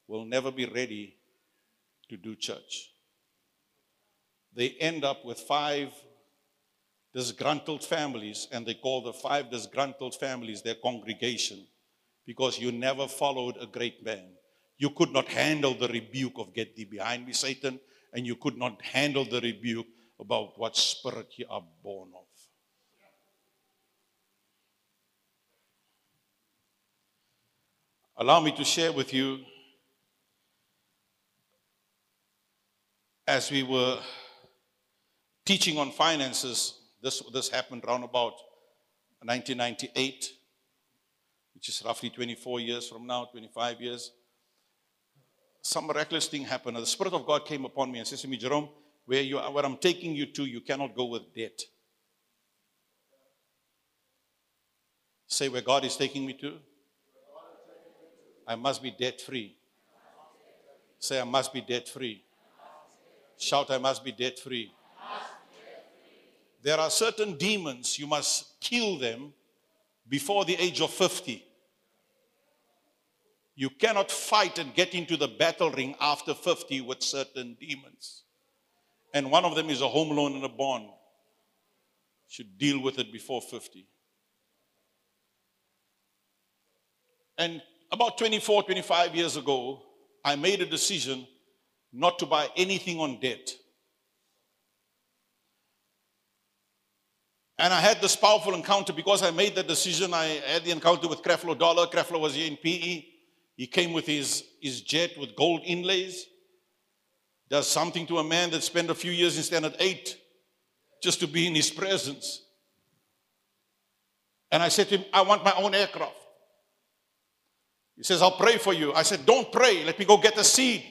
will never be ready to do church. They end up with five disgruntled families, and they call the five disgruntled families their congregation because you never followed a great man. You could not handle the rebuke of get thee behind me, Satan, and you could not handle the rebuke about what spirit you are born of. Allow me to share with you as we were teaching on finances, this, this happened around about 1998, which is roughly 24 years from now, 25 years. Some miraculous thing happened. The Spirit of God came upon me and says to me, Jerome, where, you are, where I'm taking you to, you cannot go with debt. Say where God is taking me to. I must be debt free. Say, I must be debt free. Shout, I must be debt free. There are certain demons, you must kill them before the age of 50. You cannot fight and get into the battle ring after 50 with certain demons. And one of them is a home loan and a bond. Should deal with it before 50. And about 24, 25 years ago, I made a decision not to buy anything on debt. And I had this powerful encounter because I made the decision. I had the encounter with Creflo Dollar. Creflo was here in PE. He came with his, his jet with gold inlays. Does something to a man that spent a few years in Standard 8 just to be in his presence. And I said to him, I want my own aircraft. He says, I'll pray for you. I said, Don't pray. Let me go get the seed.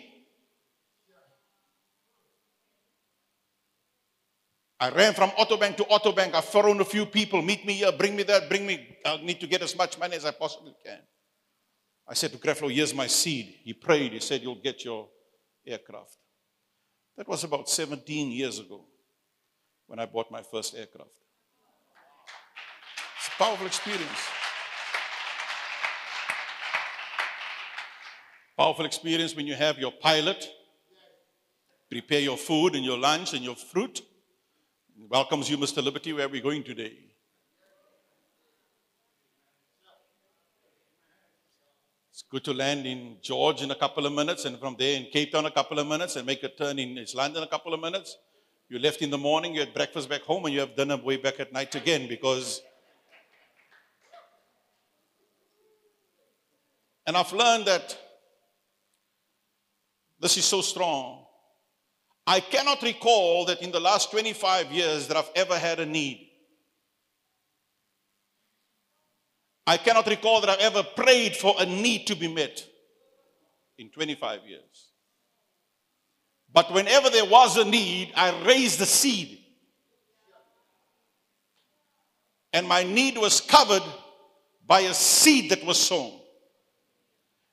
I ran from Autobank to Autobank. I phoned a few people. Meet me here. Bring me that. Bring me. I need to get as much money as I possibly can. I said to Creflo, here's my seed. He prayed. He said, you'll get your aircraft. That was about 17 years ago when I bought my first aircraft. It's a powerful experience. Powerful experience when you have your pilot prepare your food and your lunch and your fruit. Welcomes you, Mr. Liberty, where are we going today? It's good to land in George in a couple of minutes and from there in Cape Town a couple of minutes and make a turn in East London a couple of minutes. You left in the morning, you had breakfast back home, and you have dinner way back at night again because. And I've learned that this is so strong. I cannot recall that in the last 25 years that I've ever had a need. I cannot recall that I've ever prayed for a need to be met in 25 years. But whenever there was a need, I raised the seed. And my need was covered by a seed that was sown.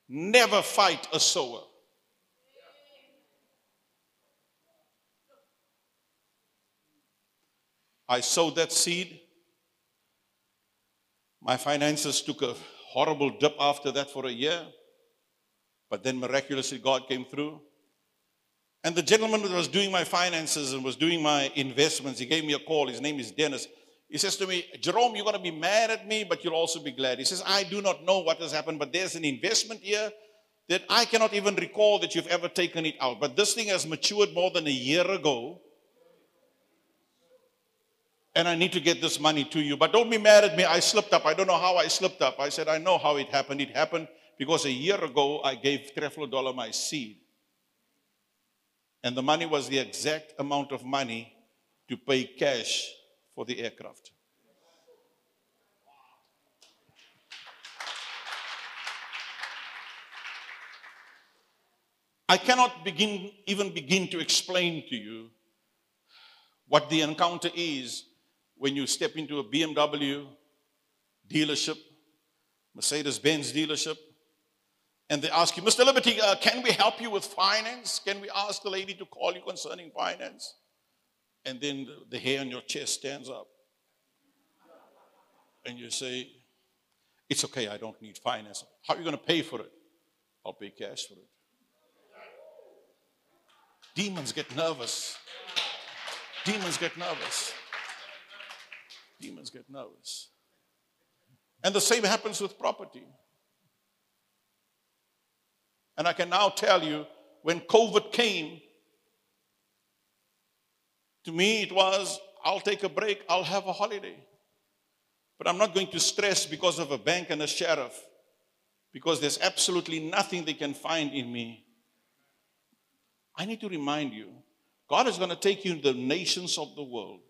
Never fight a sower. I sowed that seed. My finances took a horrible dip after that for a year. But then miraculously, God came through. And the gentleman that was doing my finances and was doing my investments, he gave me a call. His name is Dennis. He says to me, Jerome, you're going to be mad at me, but you'll also be glad. He says, I do not know what has happened, but there's an investment here that I cannot even recall that you've ever taken it out. But this thing has matured more than a year ago and I need to get this money to you. But don't be mad at me. I slipped up. I don't know how I slipped up. I said, I know how it happened. It happened because a year ago I gave Creflo Dollar my seed. And the money was the exact amount of money to pay cash for the aircraft. I cannot begin, even begin to explain to you what the encounter is when you step into a BMW dealership, Mercedes Benz dealership, and they ask you, Mr. Liberty, uh, can we help you with finance? Can we ask the lady to call you concerning finance? And then the, the hair on your chest stands up. And you say, It's okay, I don't need finance. How are you going to pay for it? I'll pay cash for it. Demons get nervous. Demons get nervous demons get nervous. And the same happens with property. And I can now tell you when COVID came, to me it was I'll take a break, I'll have a holiday. But I'm not going to stress because of a bank and a sheriff, because there's absolutely nothing they can find in me. I need to remind you God is going to take you to the nations of the world.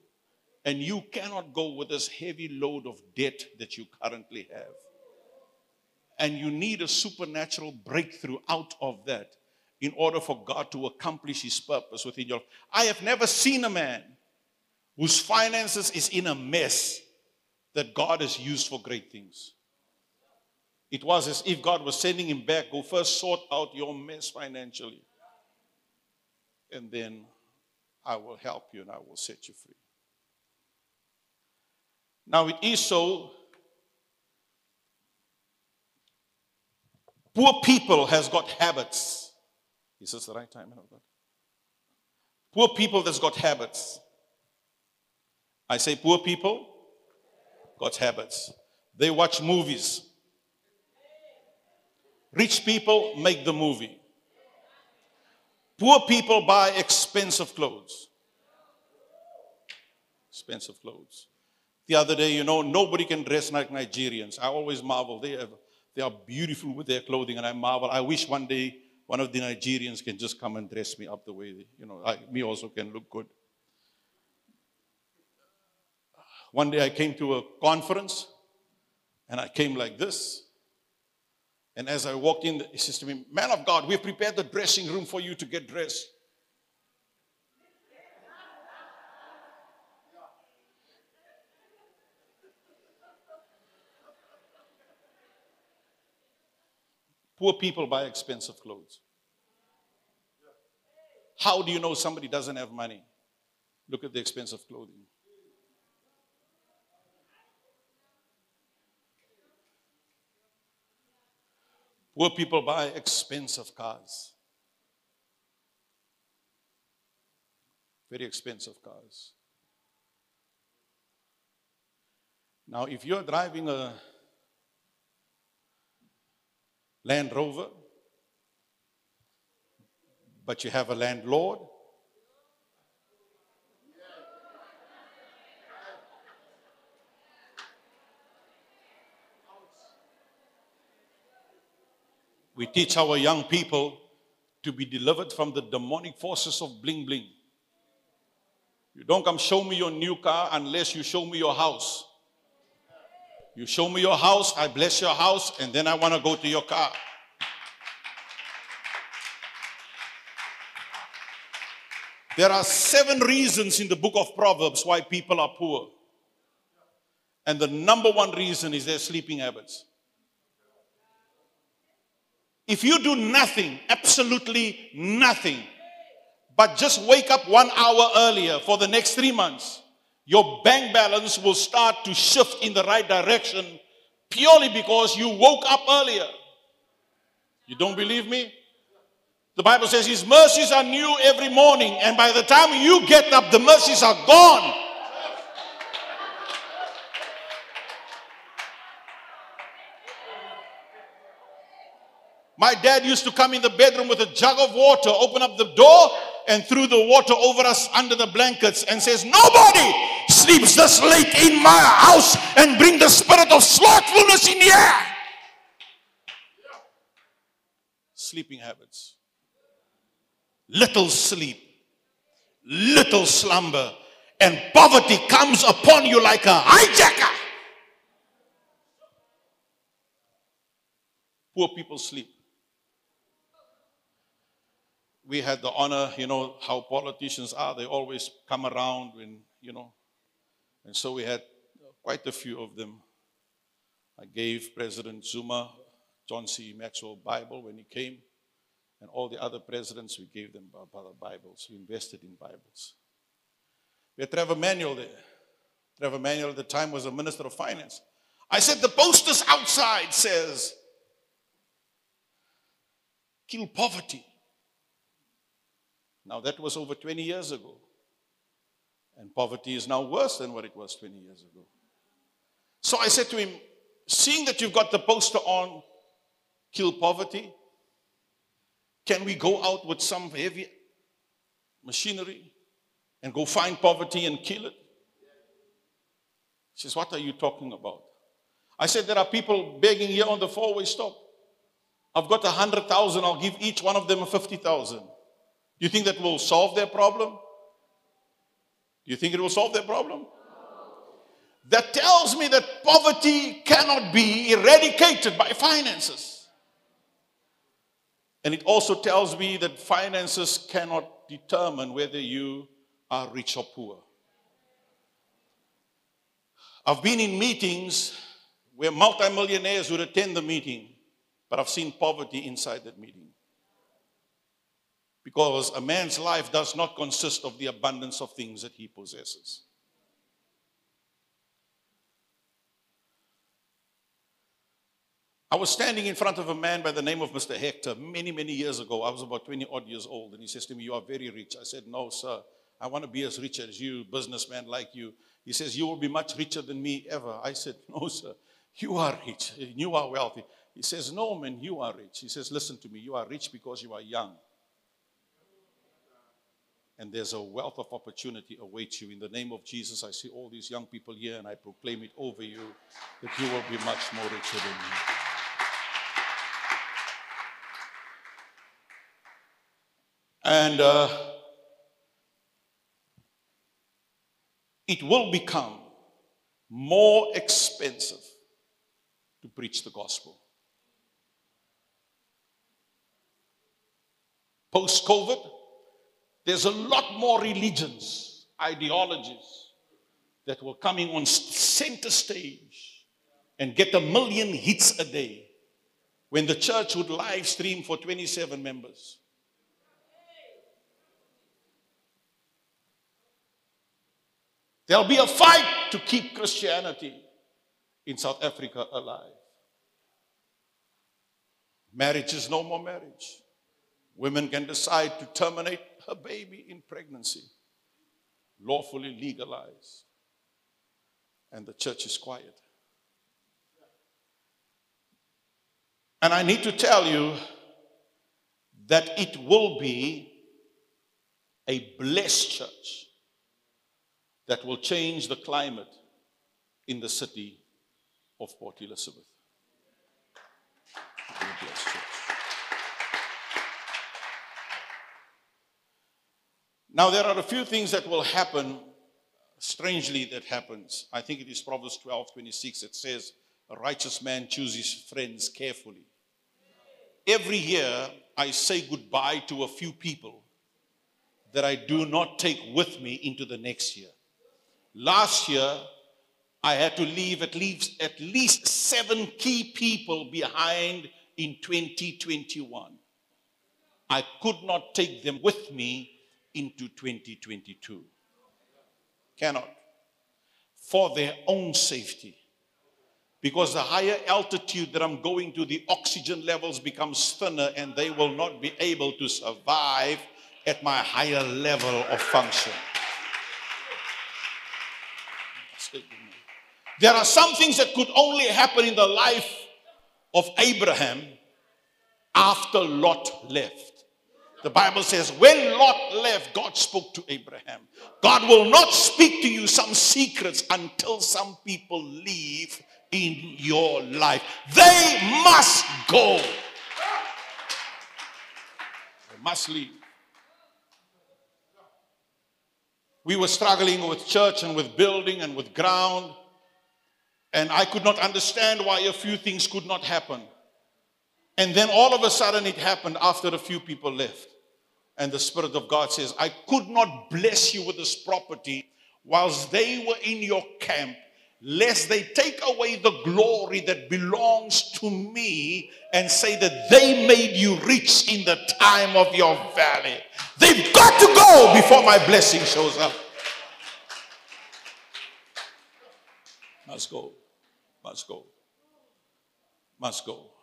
And you cannot go with this heavy load of debt that you currently have. And you need a supernatural breakthrough out of that in order for God to accomplish his purpose within your life. I have never seen a man whose finances is in a mess that God has used for great things. It was as if God was sending him back, go first sort out your mess financially. And then I will help you and I will set you free. Now it is so Poor people has got habits. Is this the right time? of God? Poor people that's got habits. I say poor people got habits. They watch movies. Rich people make the movie. Poor people buy expensive clothes. Expensive clothes. The other day, you know, nobody can dress like Nigerians. I always marvel. They, have, they are beautiful with their clothing, and I marvel. I wish one day one of the Nigerians can just come and dress me up the way, you know, I, me also can look good. One day I came to a conference, and I came like this. And as I walked in, he says to me, Man of God, we've prepared the dressing room for you to get dressed. Poor people buy expensive clothes. How do you know somebody doesn't have money? Look at the expensive clothing. Poor people buy expensive cars. Very expensive cars. Now, if you're driving a Land Rover, but you have a landlord, We teach our young people to be delivered from the demonic forces of bling bling. You don't come show me your new car unless you show me your house. You show me your house, I bless your house, and then I want to go to your car. There are seven reasons in the book of Proverbs why people are poor. And the number one reason is their sleeping habits. If you do nothing, absolutely nothing, but just wake up one hour earlier for the next three months, your bank balance will start to shift in the right direction purely because you woke up earlier. You don't believe me? The Bible says His mercies are new every morning, and by the time you get up, the mercies are gone. My dad used to come in the bedroom with a jug of water, open up the door, and threw the water over us under the blankets and says, Nobody sleeps this late in my house and bring the spirit of slothfulness in the air. Sleeping habits. Little sleep, little slumber, and poverty comes upon you like a hijacker. Poor people sleep we had the honor, you know, how politicians are. They always come around when, you know. And so we had quite a few of them. I gave President Zuma John C. Maxwell Bible when he came. And all the other presidents, we gave them Bibles. We invested in Bibles. We had Trevor Manuel there. Trevor Manuel at the time was a minister of finance. I said, the posters outside says, kill poverty. Now, that was over 20 years ago. And poverty is now worse than what it was 20 years ago. So I said to him, Seeing that you've got the poster on, kill poverty, can we go out with some heavy machinery and go find poverty and kill it? He says, What are you talking about? I said, There are people begging here on the four way stop. I've got a hundred thousand, I'll give each one of them a fifty thousand. Do you think that will solve their problem? Do you think it will solve their problem? That tells me that poverty cannot be eradicated by finances. And it also tells me that finances cannot determine whether you are rich or poor. I've been in meetings where multimillionaires would attend the meeting, but I've seen poverty inside that meeting. Because a man's life does not consist of the abundance of things that he possesses. I was standing in front of a man by the name of Mr. Hector many, many years ago. I was about 20 odd years old, and he says to me, You are very rich. I said, No, sir. I want to be as rich as you, businessman like you. He says, You will be much richer than me ever. I said, No, sir. You are rich. You are wealthy. He says, No, man, you are rich. He says, Listen to me. You are rich because you are young. And there's a wealth of opportunity awaits you. In the name of Jesus, I see all these young people here and I proclaim it over you that you will be much more richer than me. And uh, it will become more expensive to preach the gospel. Post COVID, there's a lot more religions, ideologies that were coming on center stage and get a million hits a day when the church would live stream for 27 members. There'll be a fight to keep Christianity in South Africa alive. Marriage is no more marriage. Women can decide to terminate her baby in pregnancy, lawfully legalized. And the church is quiet. And I need to tell you that it will be a blessed church that will change the climate in the city of Port Elizabeth. Now, there are a few things that will happen, strangely, that happens. I think it is Proverbs 12 26. It says, A righteous man chooses friends carefully. Every year, I say goodbye to a few people that I do not take with me into the next year. Last year, I had to leave at least, at least seven key people behind in 2021. I could not take them with me into 2022. Cannot. For their own safety. Because the higher altitude that I'm going to, the oxygen levels becomes thinner and they will not be able to survive at my higher level of function. There are some things that could only happen in the life of Abraham after Lot left. The Bible says, when Lot left, God spoke to Abraham. God will not speak to you some secrets until some people leave in your life. They must go. They must leave. We were struggling with church and with building and with ground. And I could not understand why a few things could not happen. And then all of a sudden it happened after a few people left. And the Spirit of God says, I could not bless you with this property whilst they were in your camp, lest they take away the glory that belongs to me and say that they made you rich in the time of your valley. They've got to go before my blessing shows up. Must go. Must go. Must go.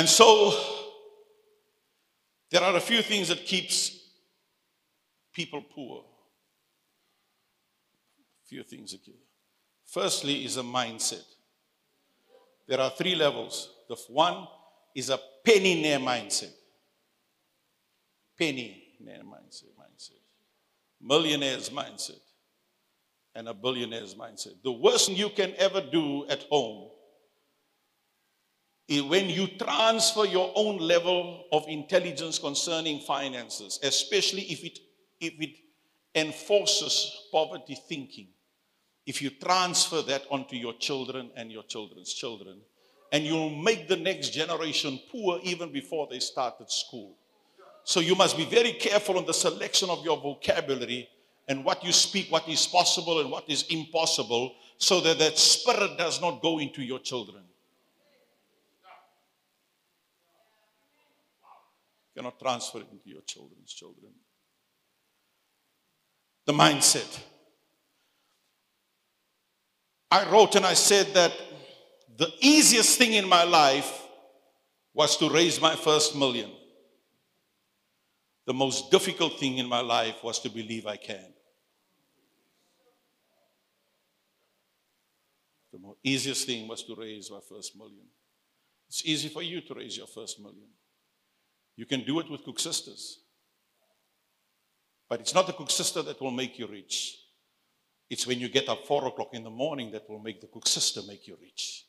And so there are a few things that keeps people poor. A few things that keep. Firstly is a mindset. There are three levels. The one is a penny near mindset. Penny mindset, mindset. Millionaire's mindset and a billionaire's mindset. The worst thing you can ever do at home when you transfer your own level of intelligence concerning finances, especially if it, if it enforces poverty thinking. If you transfer that onto your children and your children's children, and you'll make the next generation poor even before they started school. So you must be very careful on the selection of your vocabulary and what you speak, what is possible and what is impossible, so that that spirit does not go into your children. Cannot transfer it into your children's children. The mindset. I wrote and I said that the easiest thing in my life was to raise my first million. The most difficult thing in my life was to believe I can. The easiest thing was to raise my first million. It's easy for you to raise your first million. You can do it with koeksisters. But it's not the koeksister that will make you rich. It's when you get up four o'clock in the morning that will make the koeksister make you rich.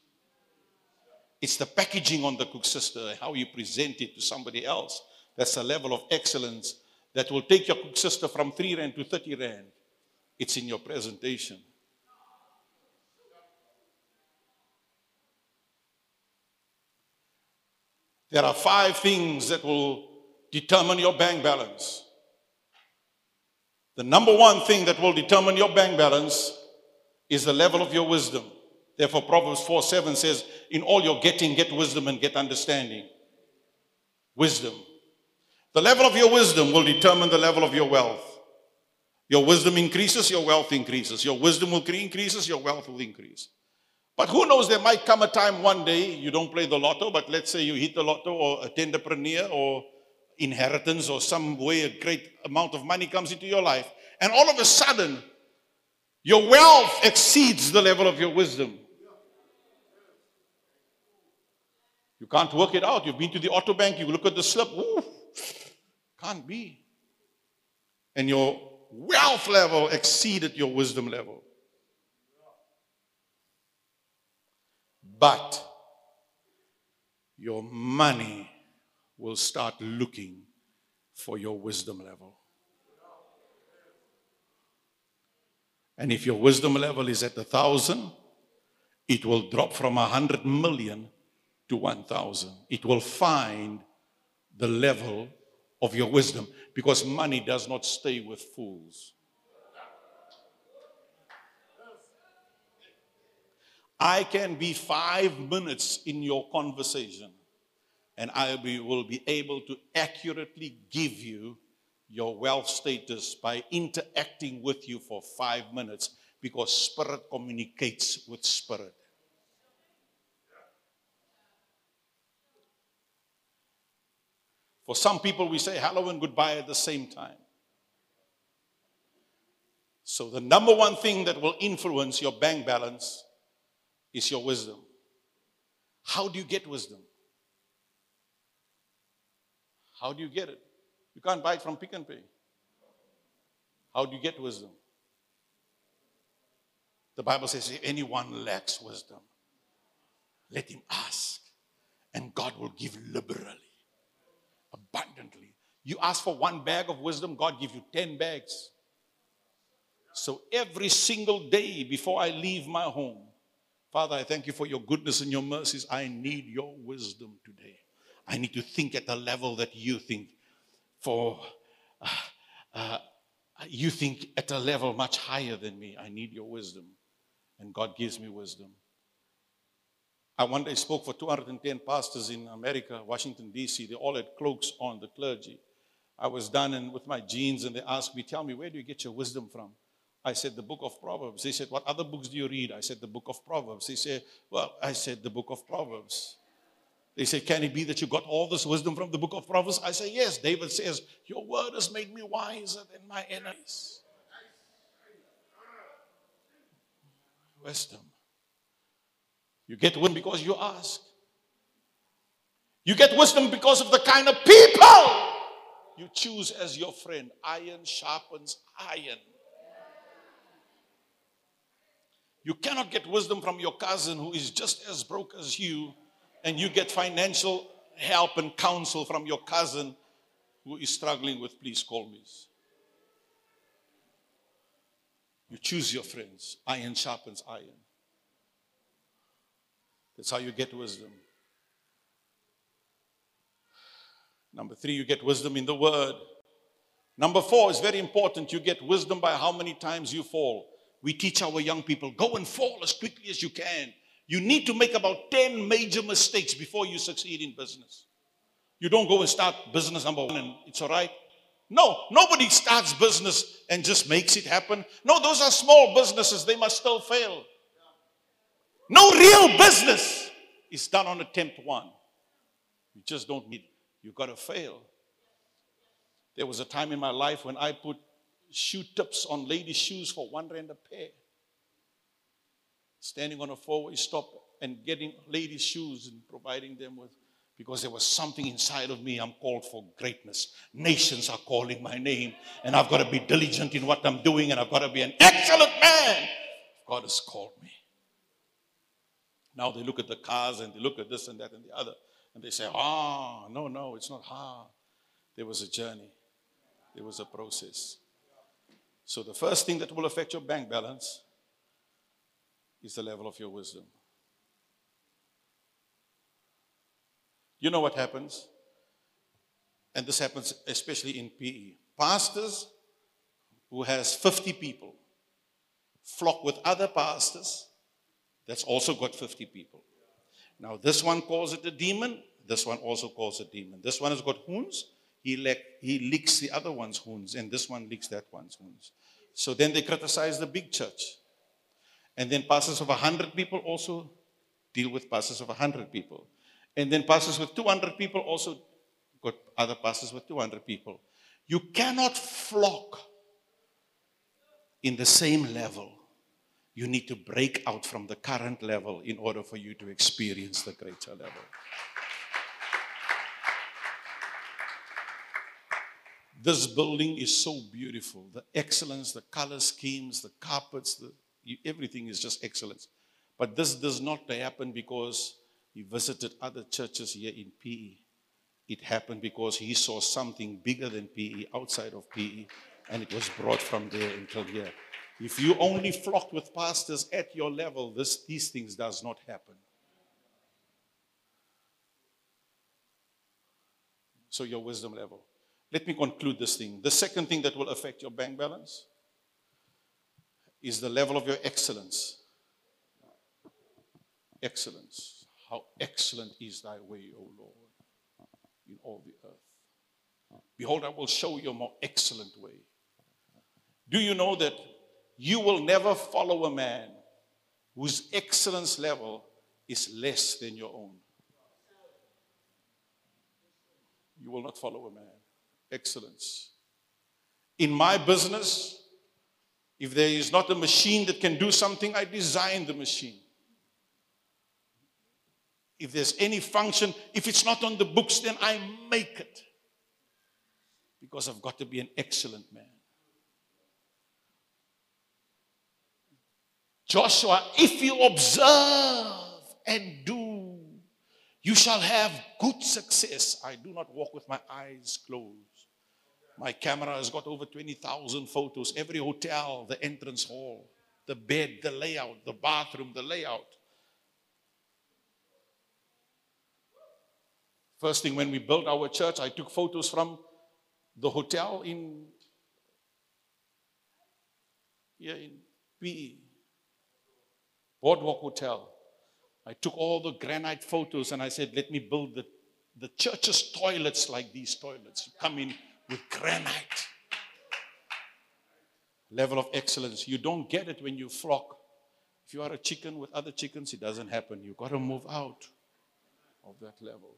It's the packaging on the koeksister, how you present it to somebody else. That's a level of excellence that will take your koeksister from 3 Rand to 30 Rand. It's in your presentation. There are five things that will determine your bank balance. The number one thing that will determine your bank balance is the level of your wisdom. Therefore, Proverbs 4 7 says, In all your getting, get wisdom and get understanding. Wisdom. The level of your wisdom will determine the level of your wealth. Your wisdom increases, your wealth increases. Your wisdom will increases, your wealth will increase. But who knows, there might come a time one day you don't play the lotto, but let's say you hit the lotto or a tenderpreneur or inheritance or some way a great amount of money comes into your life. And all of a sudden, your wealth exceeds the level of your wisdom. You can't work it out. You've been to the auto bank, you look at the slip, ooh, can't be. And your wealth level exceeded your wisdom level. But your money will start looking for your wisdom level. And if your wisdom level is at a thousand, it will drop from a hundred million to one thousand. It will find the level of your wisdom because money does not stay with fools. I can be five minutes in your conversation and I will be able to accurately give you your wealth status by interacting with you for five minutes because spirit communicates with spirit. For some people, we say hello and goodbye at the same time. So, the number one thing that will influence your bank balance is your wisdom. How do you get wisdom? How do you get it? You can't buy it from Pick n Pay. How do you get wisdom? The Bible says if anyone lacks wisdom, let him ask, and God will give liberally abundantly. You ask for one bag of wisdom, God give you 10 bags. So every single day before I leave my home, Father, I thank you for your goodness and your mercies. I need your wisdom today. I need to think at the level that you think. For uh, uh, you think at a level much higher than me. I need your wisdom. And God gives me wisdom. I one day spoke for 210 pastors in America, Washington, D.C. They all had cloaks on, the clergy. I was done and with my jeans, and they asked me, Tell me, where do you get your wisdom from? I said, The book of Proverbs. They said, What other books do you read? I said, The book of Proverbs. They said, Well, I said, The book of Proverbs. They say, Can it be that you got all this wisdom from the book of Proverbs? I say, Yes. David says, Your word has made me wiser than my enemies. Wisdom. You get wisdom because you ask. You get wisdom because of the kind of people you choose as your friend. Iron sharpens iron. You cannot get wisdom from your cousin who is just as broke as you, and you get financial help and counsel from your cousin who is struggling with please call me. You choose your friends. Iron sharpens iron. That's how you get wisdom. Number three, you get wisdom in the word. Number four is very important. You get wisdom by how many times you fall. We teach our young people go and fall as quickly as you can. You need to make about 10 major mistakes before you succeed in business. You don't go and start business number one and it's all right. No, nobody starts business and just makes it happen. No, those are small businesses. They must still fail. No real business is done on attempt one. You just don't need, you've got to fail. There was a time in my life when I put shoe tips on ladies' shoes for one rand a pair. Standing on a four way stop and getting ladies' shoes and providing them with, because there was something inside of me. I'm called for greatness. Nations are calling my name, and I've got to be diligent in what I'm doing, and I've got to be an excellent man. God has called me. Now they look at the cars and they look at this and that and the other, and they say, Ah, no, no, it's not hard. There was a journey, there was a process. So the first thing that will affect your bank balance is the level of your wisdom. You know what happens? And this happens especially in PE. Pastors who has 50 people flock with other pastors that's also got 50 people. Now this one calls it a demon, this one also calls it a demon. This one has got horns, he, le- he licks the other one's horns, and this one licks that one's horns. So then they criticize the big church. And then pastors of 100 people also deal with pastors of 100 people. And then pastors with 200 people also got other pastors with 200 people. You cannot flock in the same level. You need to break out from the current level in order for you to experience the greater level. This building is so beautiful. The excellence, the color schemes, the carpets, the, everything is just excellence. But this does not happen because he visited other churches here in PE. It happened because he saw something bigger than PE outside of PE, and it was brought from there until here. If you only flocked with pastors at your level, this, these things does not happen. So your wisdom level. Let me conclude this thing. The second thing that will affect your bank balance is the level of your excellence. Excellence. How excellent is thy way, O Lord, in all the earth. Behold, I will show you a more excellent way. Do you know that you will never follow a man whose excellence level is less than your own? You will not follow a man excellence. In my business, if there is not a machine that can do something, I design the machine. If there's any function, if it's not on the books, then I make it. Because I've got to be an excellent man. Joshua, if you observe and do, you shall have good success. I do not walk with my eyes closed. My camera has got over 20,000 photos. Every hotel, the entrance hall, the bed, the layout, the bathroom, the layout. First thing when we built our church, I took photos from the hotel in here in PE, Boardwalk Hotel. I took all the granite photos and I said, let me build the, the church's toilets like these toilets. You come in, with granite. Level of excellence. You don't get it when you flock. If you are a chicken with other chickens, it doesn't happen. You've got to move out of that level.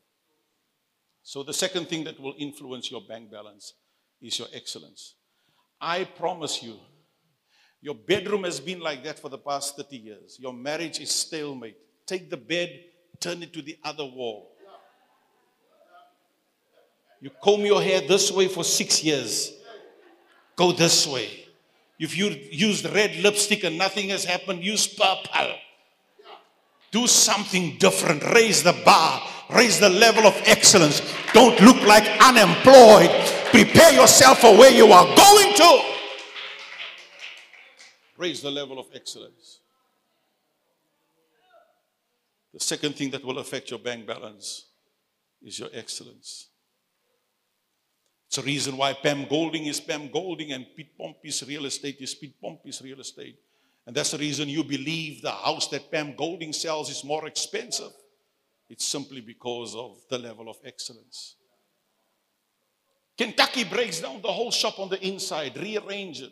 So, the second thing that will influence your bank balance is your excellence. I promise you, your bedroom has been like that for the past 30 years. Your marriage is stalemate. Take the bed, turn it to the other wall. You comb your hair this way for six years. Go this way. If you used red lipstick and nothing has happened, use purple. Do something different. Raise the bar. Raise the level of excellence. Don't look like unemployed. Prepare yourself for where you are going to. Raise the level of excellence. The second thing that will affect your bank balance is your excellence. It's a reason why Pam Golding is Pam Golding and Pete Pompey's real estate is Pete Pompey's real estate. And that's the reason you believe the house that Pam Golding sells is more expensive. It's simply because of the level of excellence. Kentucky breaks down the whole shop on the inside, rearrange it.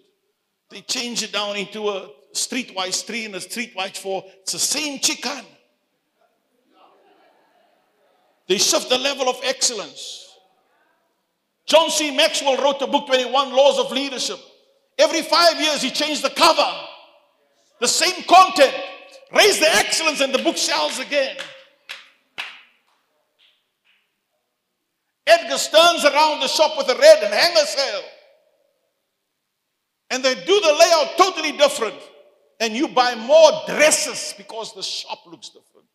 They change it down into a streetwise three and a streetwise four. It's the same chicken. They shift the level of excellence. John C. Maxwell wrote the book 21 Laws of Leadership. Every five years, he changed the cover. The same content. Raise the excellence, and the book sells again. Edgar turns around the shop with a red and hanger sale. And they do the layout totally different. And you buy more dresses because the shop looks different.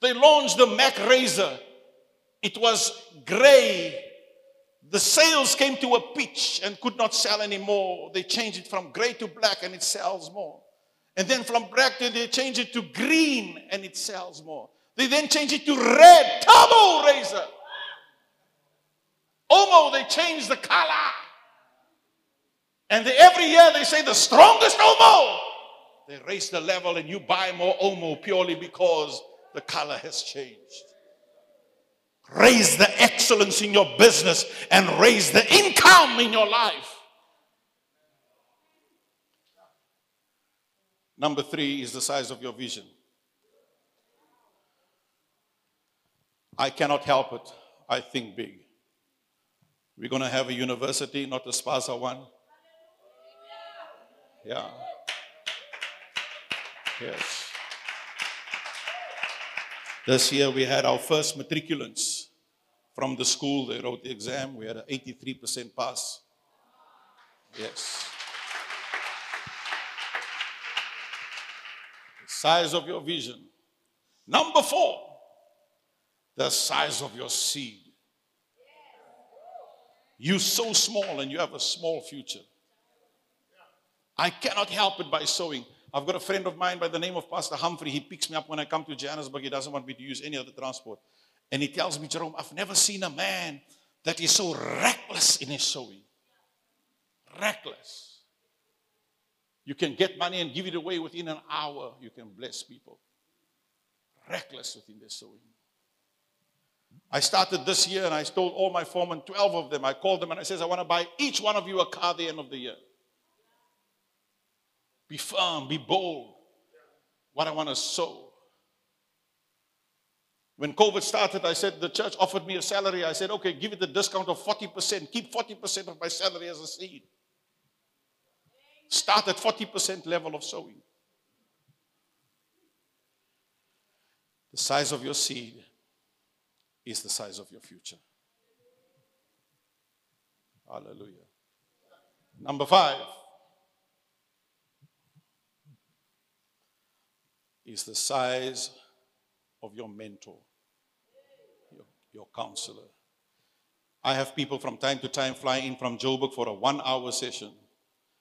They launched the Mac Razor. It was gray. The sales came to a pitch and could not sell anymore. They changed it from gray to black and it sells more. And then from black to they changed it to green and it sells more. They then changed it to red turbo razor. Omo, they changed the color. And they, every year they say the strongest Omo. They raise the level and you buy more Omo purely because the color has changed. Raise the excellence in your business and raise the income in your life. Number three is the size of your vision. I cannot help it. I think big. We're going to have a university, not a Spaza one. Yeah. Yes. This year we had our first matriculants from the school. They wrote the exam. We had an 83% pass. Yes. The size of your vision. Number four, the size of your seed. You're so small and you have a small future. I cannot help it by sowing. I've got a friend of mine by the name of Pastor Humphrey. He picks me up when I come to Johannesburg. He doesn't want me to use any other transport. And he tells me, Jerome, I've never seen a man that is so reckless in his sowing. Reckless. You can get money and give it away within an hour. You can bless people. Reckless within their sowing. I started this year and I told all my foremen, 12 of them, I called them and I says, I want to buy each one of you a car at the end of the year. Be firm, be bold. What I want to sow. When COVID started, I said, the church offered me a salary. I said, okay, give it a discount of 40%. Keep 40% of my salary as a seed. Start at 40% level of sowing. The size of your seed is the size of your future. Hallelujah. Number five. Is the size of your mentor, your, your counselor. I have people from time to time fly in from Joburg for a one hour session.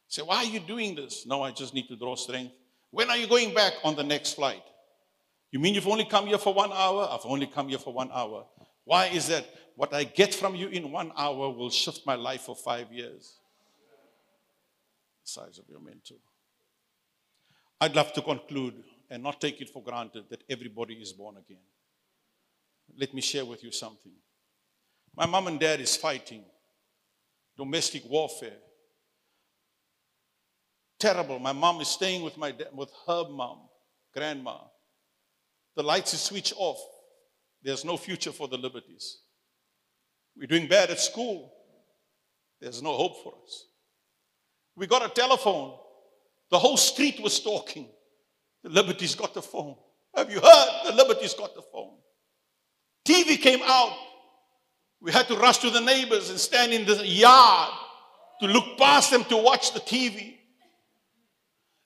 Say, why are you doing this? No, I just need to draw strength. When are you going back on the next flight? You mean you've only come here for one hour? I've only come here for one hour. Why is that? What I get from you in one hour will shift my life for five years. The size of your mentor. I'd love to conclude and not take it for granted that everybody is born again. Let me share with you something. My mom and dad is fighting domestic warfare. Terrible. My mom is staying with my dad, with her mom, grandma. The lights are switched off. There's no future for the Liberties. We're doing bad at school. There's no hope for us. We got a telephone. The whole street was talking. The Liberty's got the phone. Have you heard? The Liberty's got the phone. TV came out. We had to rush to the neighbors and stand in the yard to look past them to watch the TV.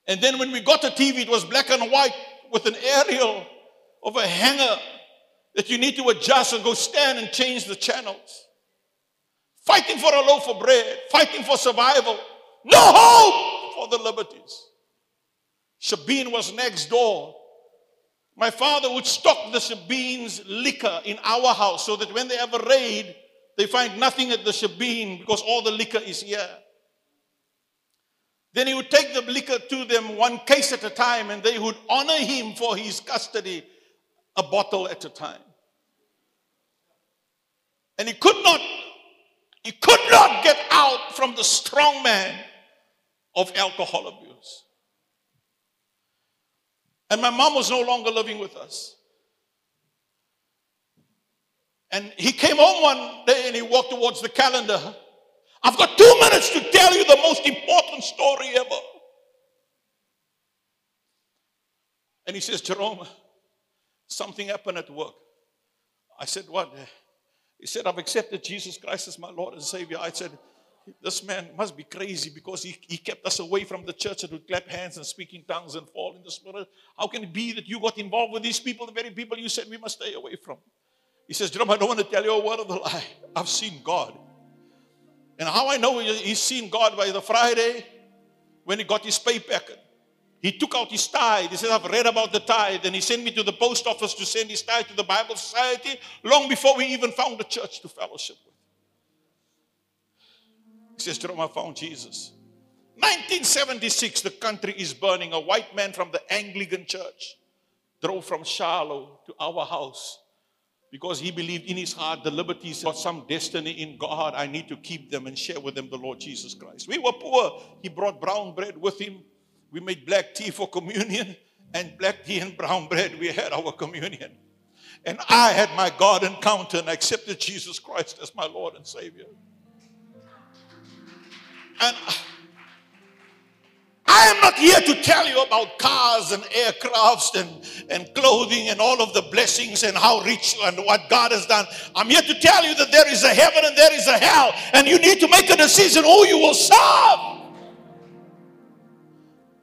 And then when we got the TV, it was black and white with an aerial of a hanger that you need to adjust and go stand and change the channels. Fighting for a loaf of bread, fighting for survival. No hope for the Liberties. Shebeen was next door. My father would stock the Shebeen's liquor in our house so that when they have a raid, they find nothing at the Shebeen because all the liquor is here. Then he would take the liquor to them one case at a time and they would honor him for his custody a bottle at a time. And he could not He could not get out from the strong man of alcohol abuse. And my mom was no longer living with us. And he came home one day and he walked towards the calendar. I've got two minutes to tell you the most important story ever. And he says, Jerome, something happened at work. I said, What? He said, I've accepted Jesus Christ as my Lord and Savior. I said, This man must be crazy because he, he kept us away from the church that would clap hands and speak in tongues and fall in the spirit. How can it be that you got involved with these people, the very people you said we must stay away from? He says, Jerome, I don't want to tell you a word of the lie. I've seen God. And how I know he's seen God by the Friday when he got his pay packet. He took out his tithe. He said, I've read about the tithe. And he sent me to the post office to send his tithe to the Bible Society long before we even found a church to fellowship with. He says, Jerome, I found Jesus. 1976, the country is burning. A white man from the Anglican church drove from Shiloh to our house because he believed in his heart the Liberties got some destiny in God. I need to keep them and share with them the Lord Jesus Christ. We were poor. He brought brown bread with him. We made black tea for communion, and black tea and brown bread, we had our communion. And I had my God encounter and accepted Jesus Christ as my Lord and Savior. And I am not here to tell you about cars and aircrafts and, and clothing and all of the blessings and how rich and what God has done. I'm here to tell you that there is a heaven and there is a hell, and you need to make a decision who you will serve.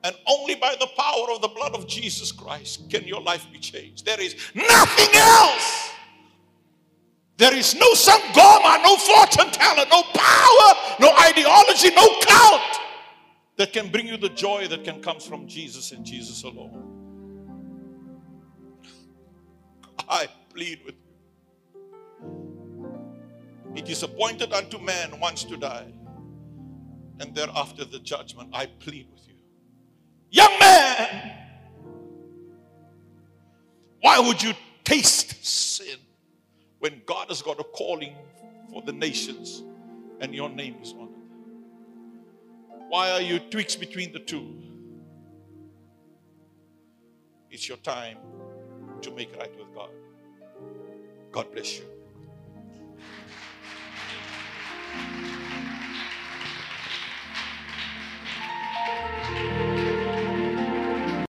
And only by the power of the blood of Jesus Christ can your life be changed. There is nothing else. There is no sangoma, no fortune teller, no power, no ideology, no cult that can bring you the joy that can come from Jesus and Jesus alone. I plead with you. It is appointed unto man once to die, and thereafter the judgment. I plead with you. Young man, why would you taste sin when God has got a calling for the nations and your name is honored? Why are you twixt between the two? It's your time to make right with God. God bless you.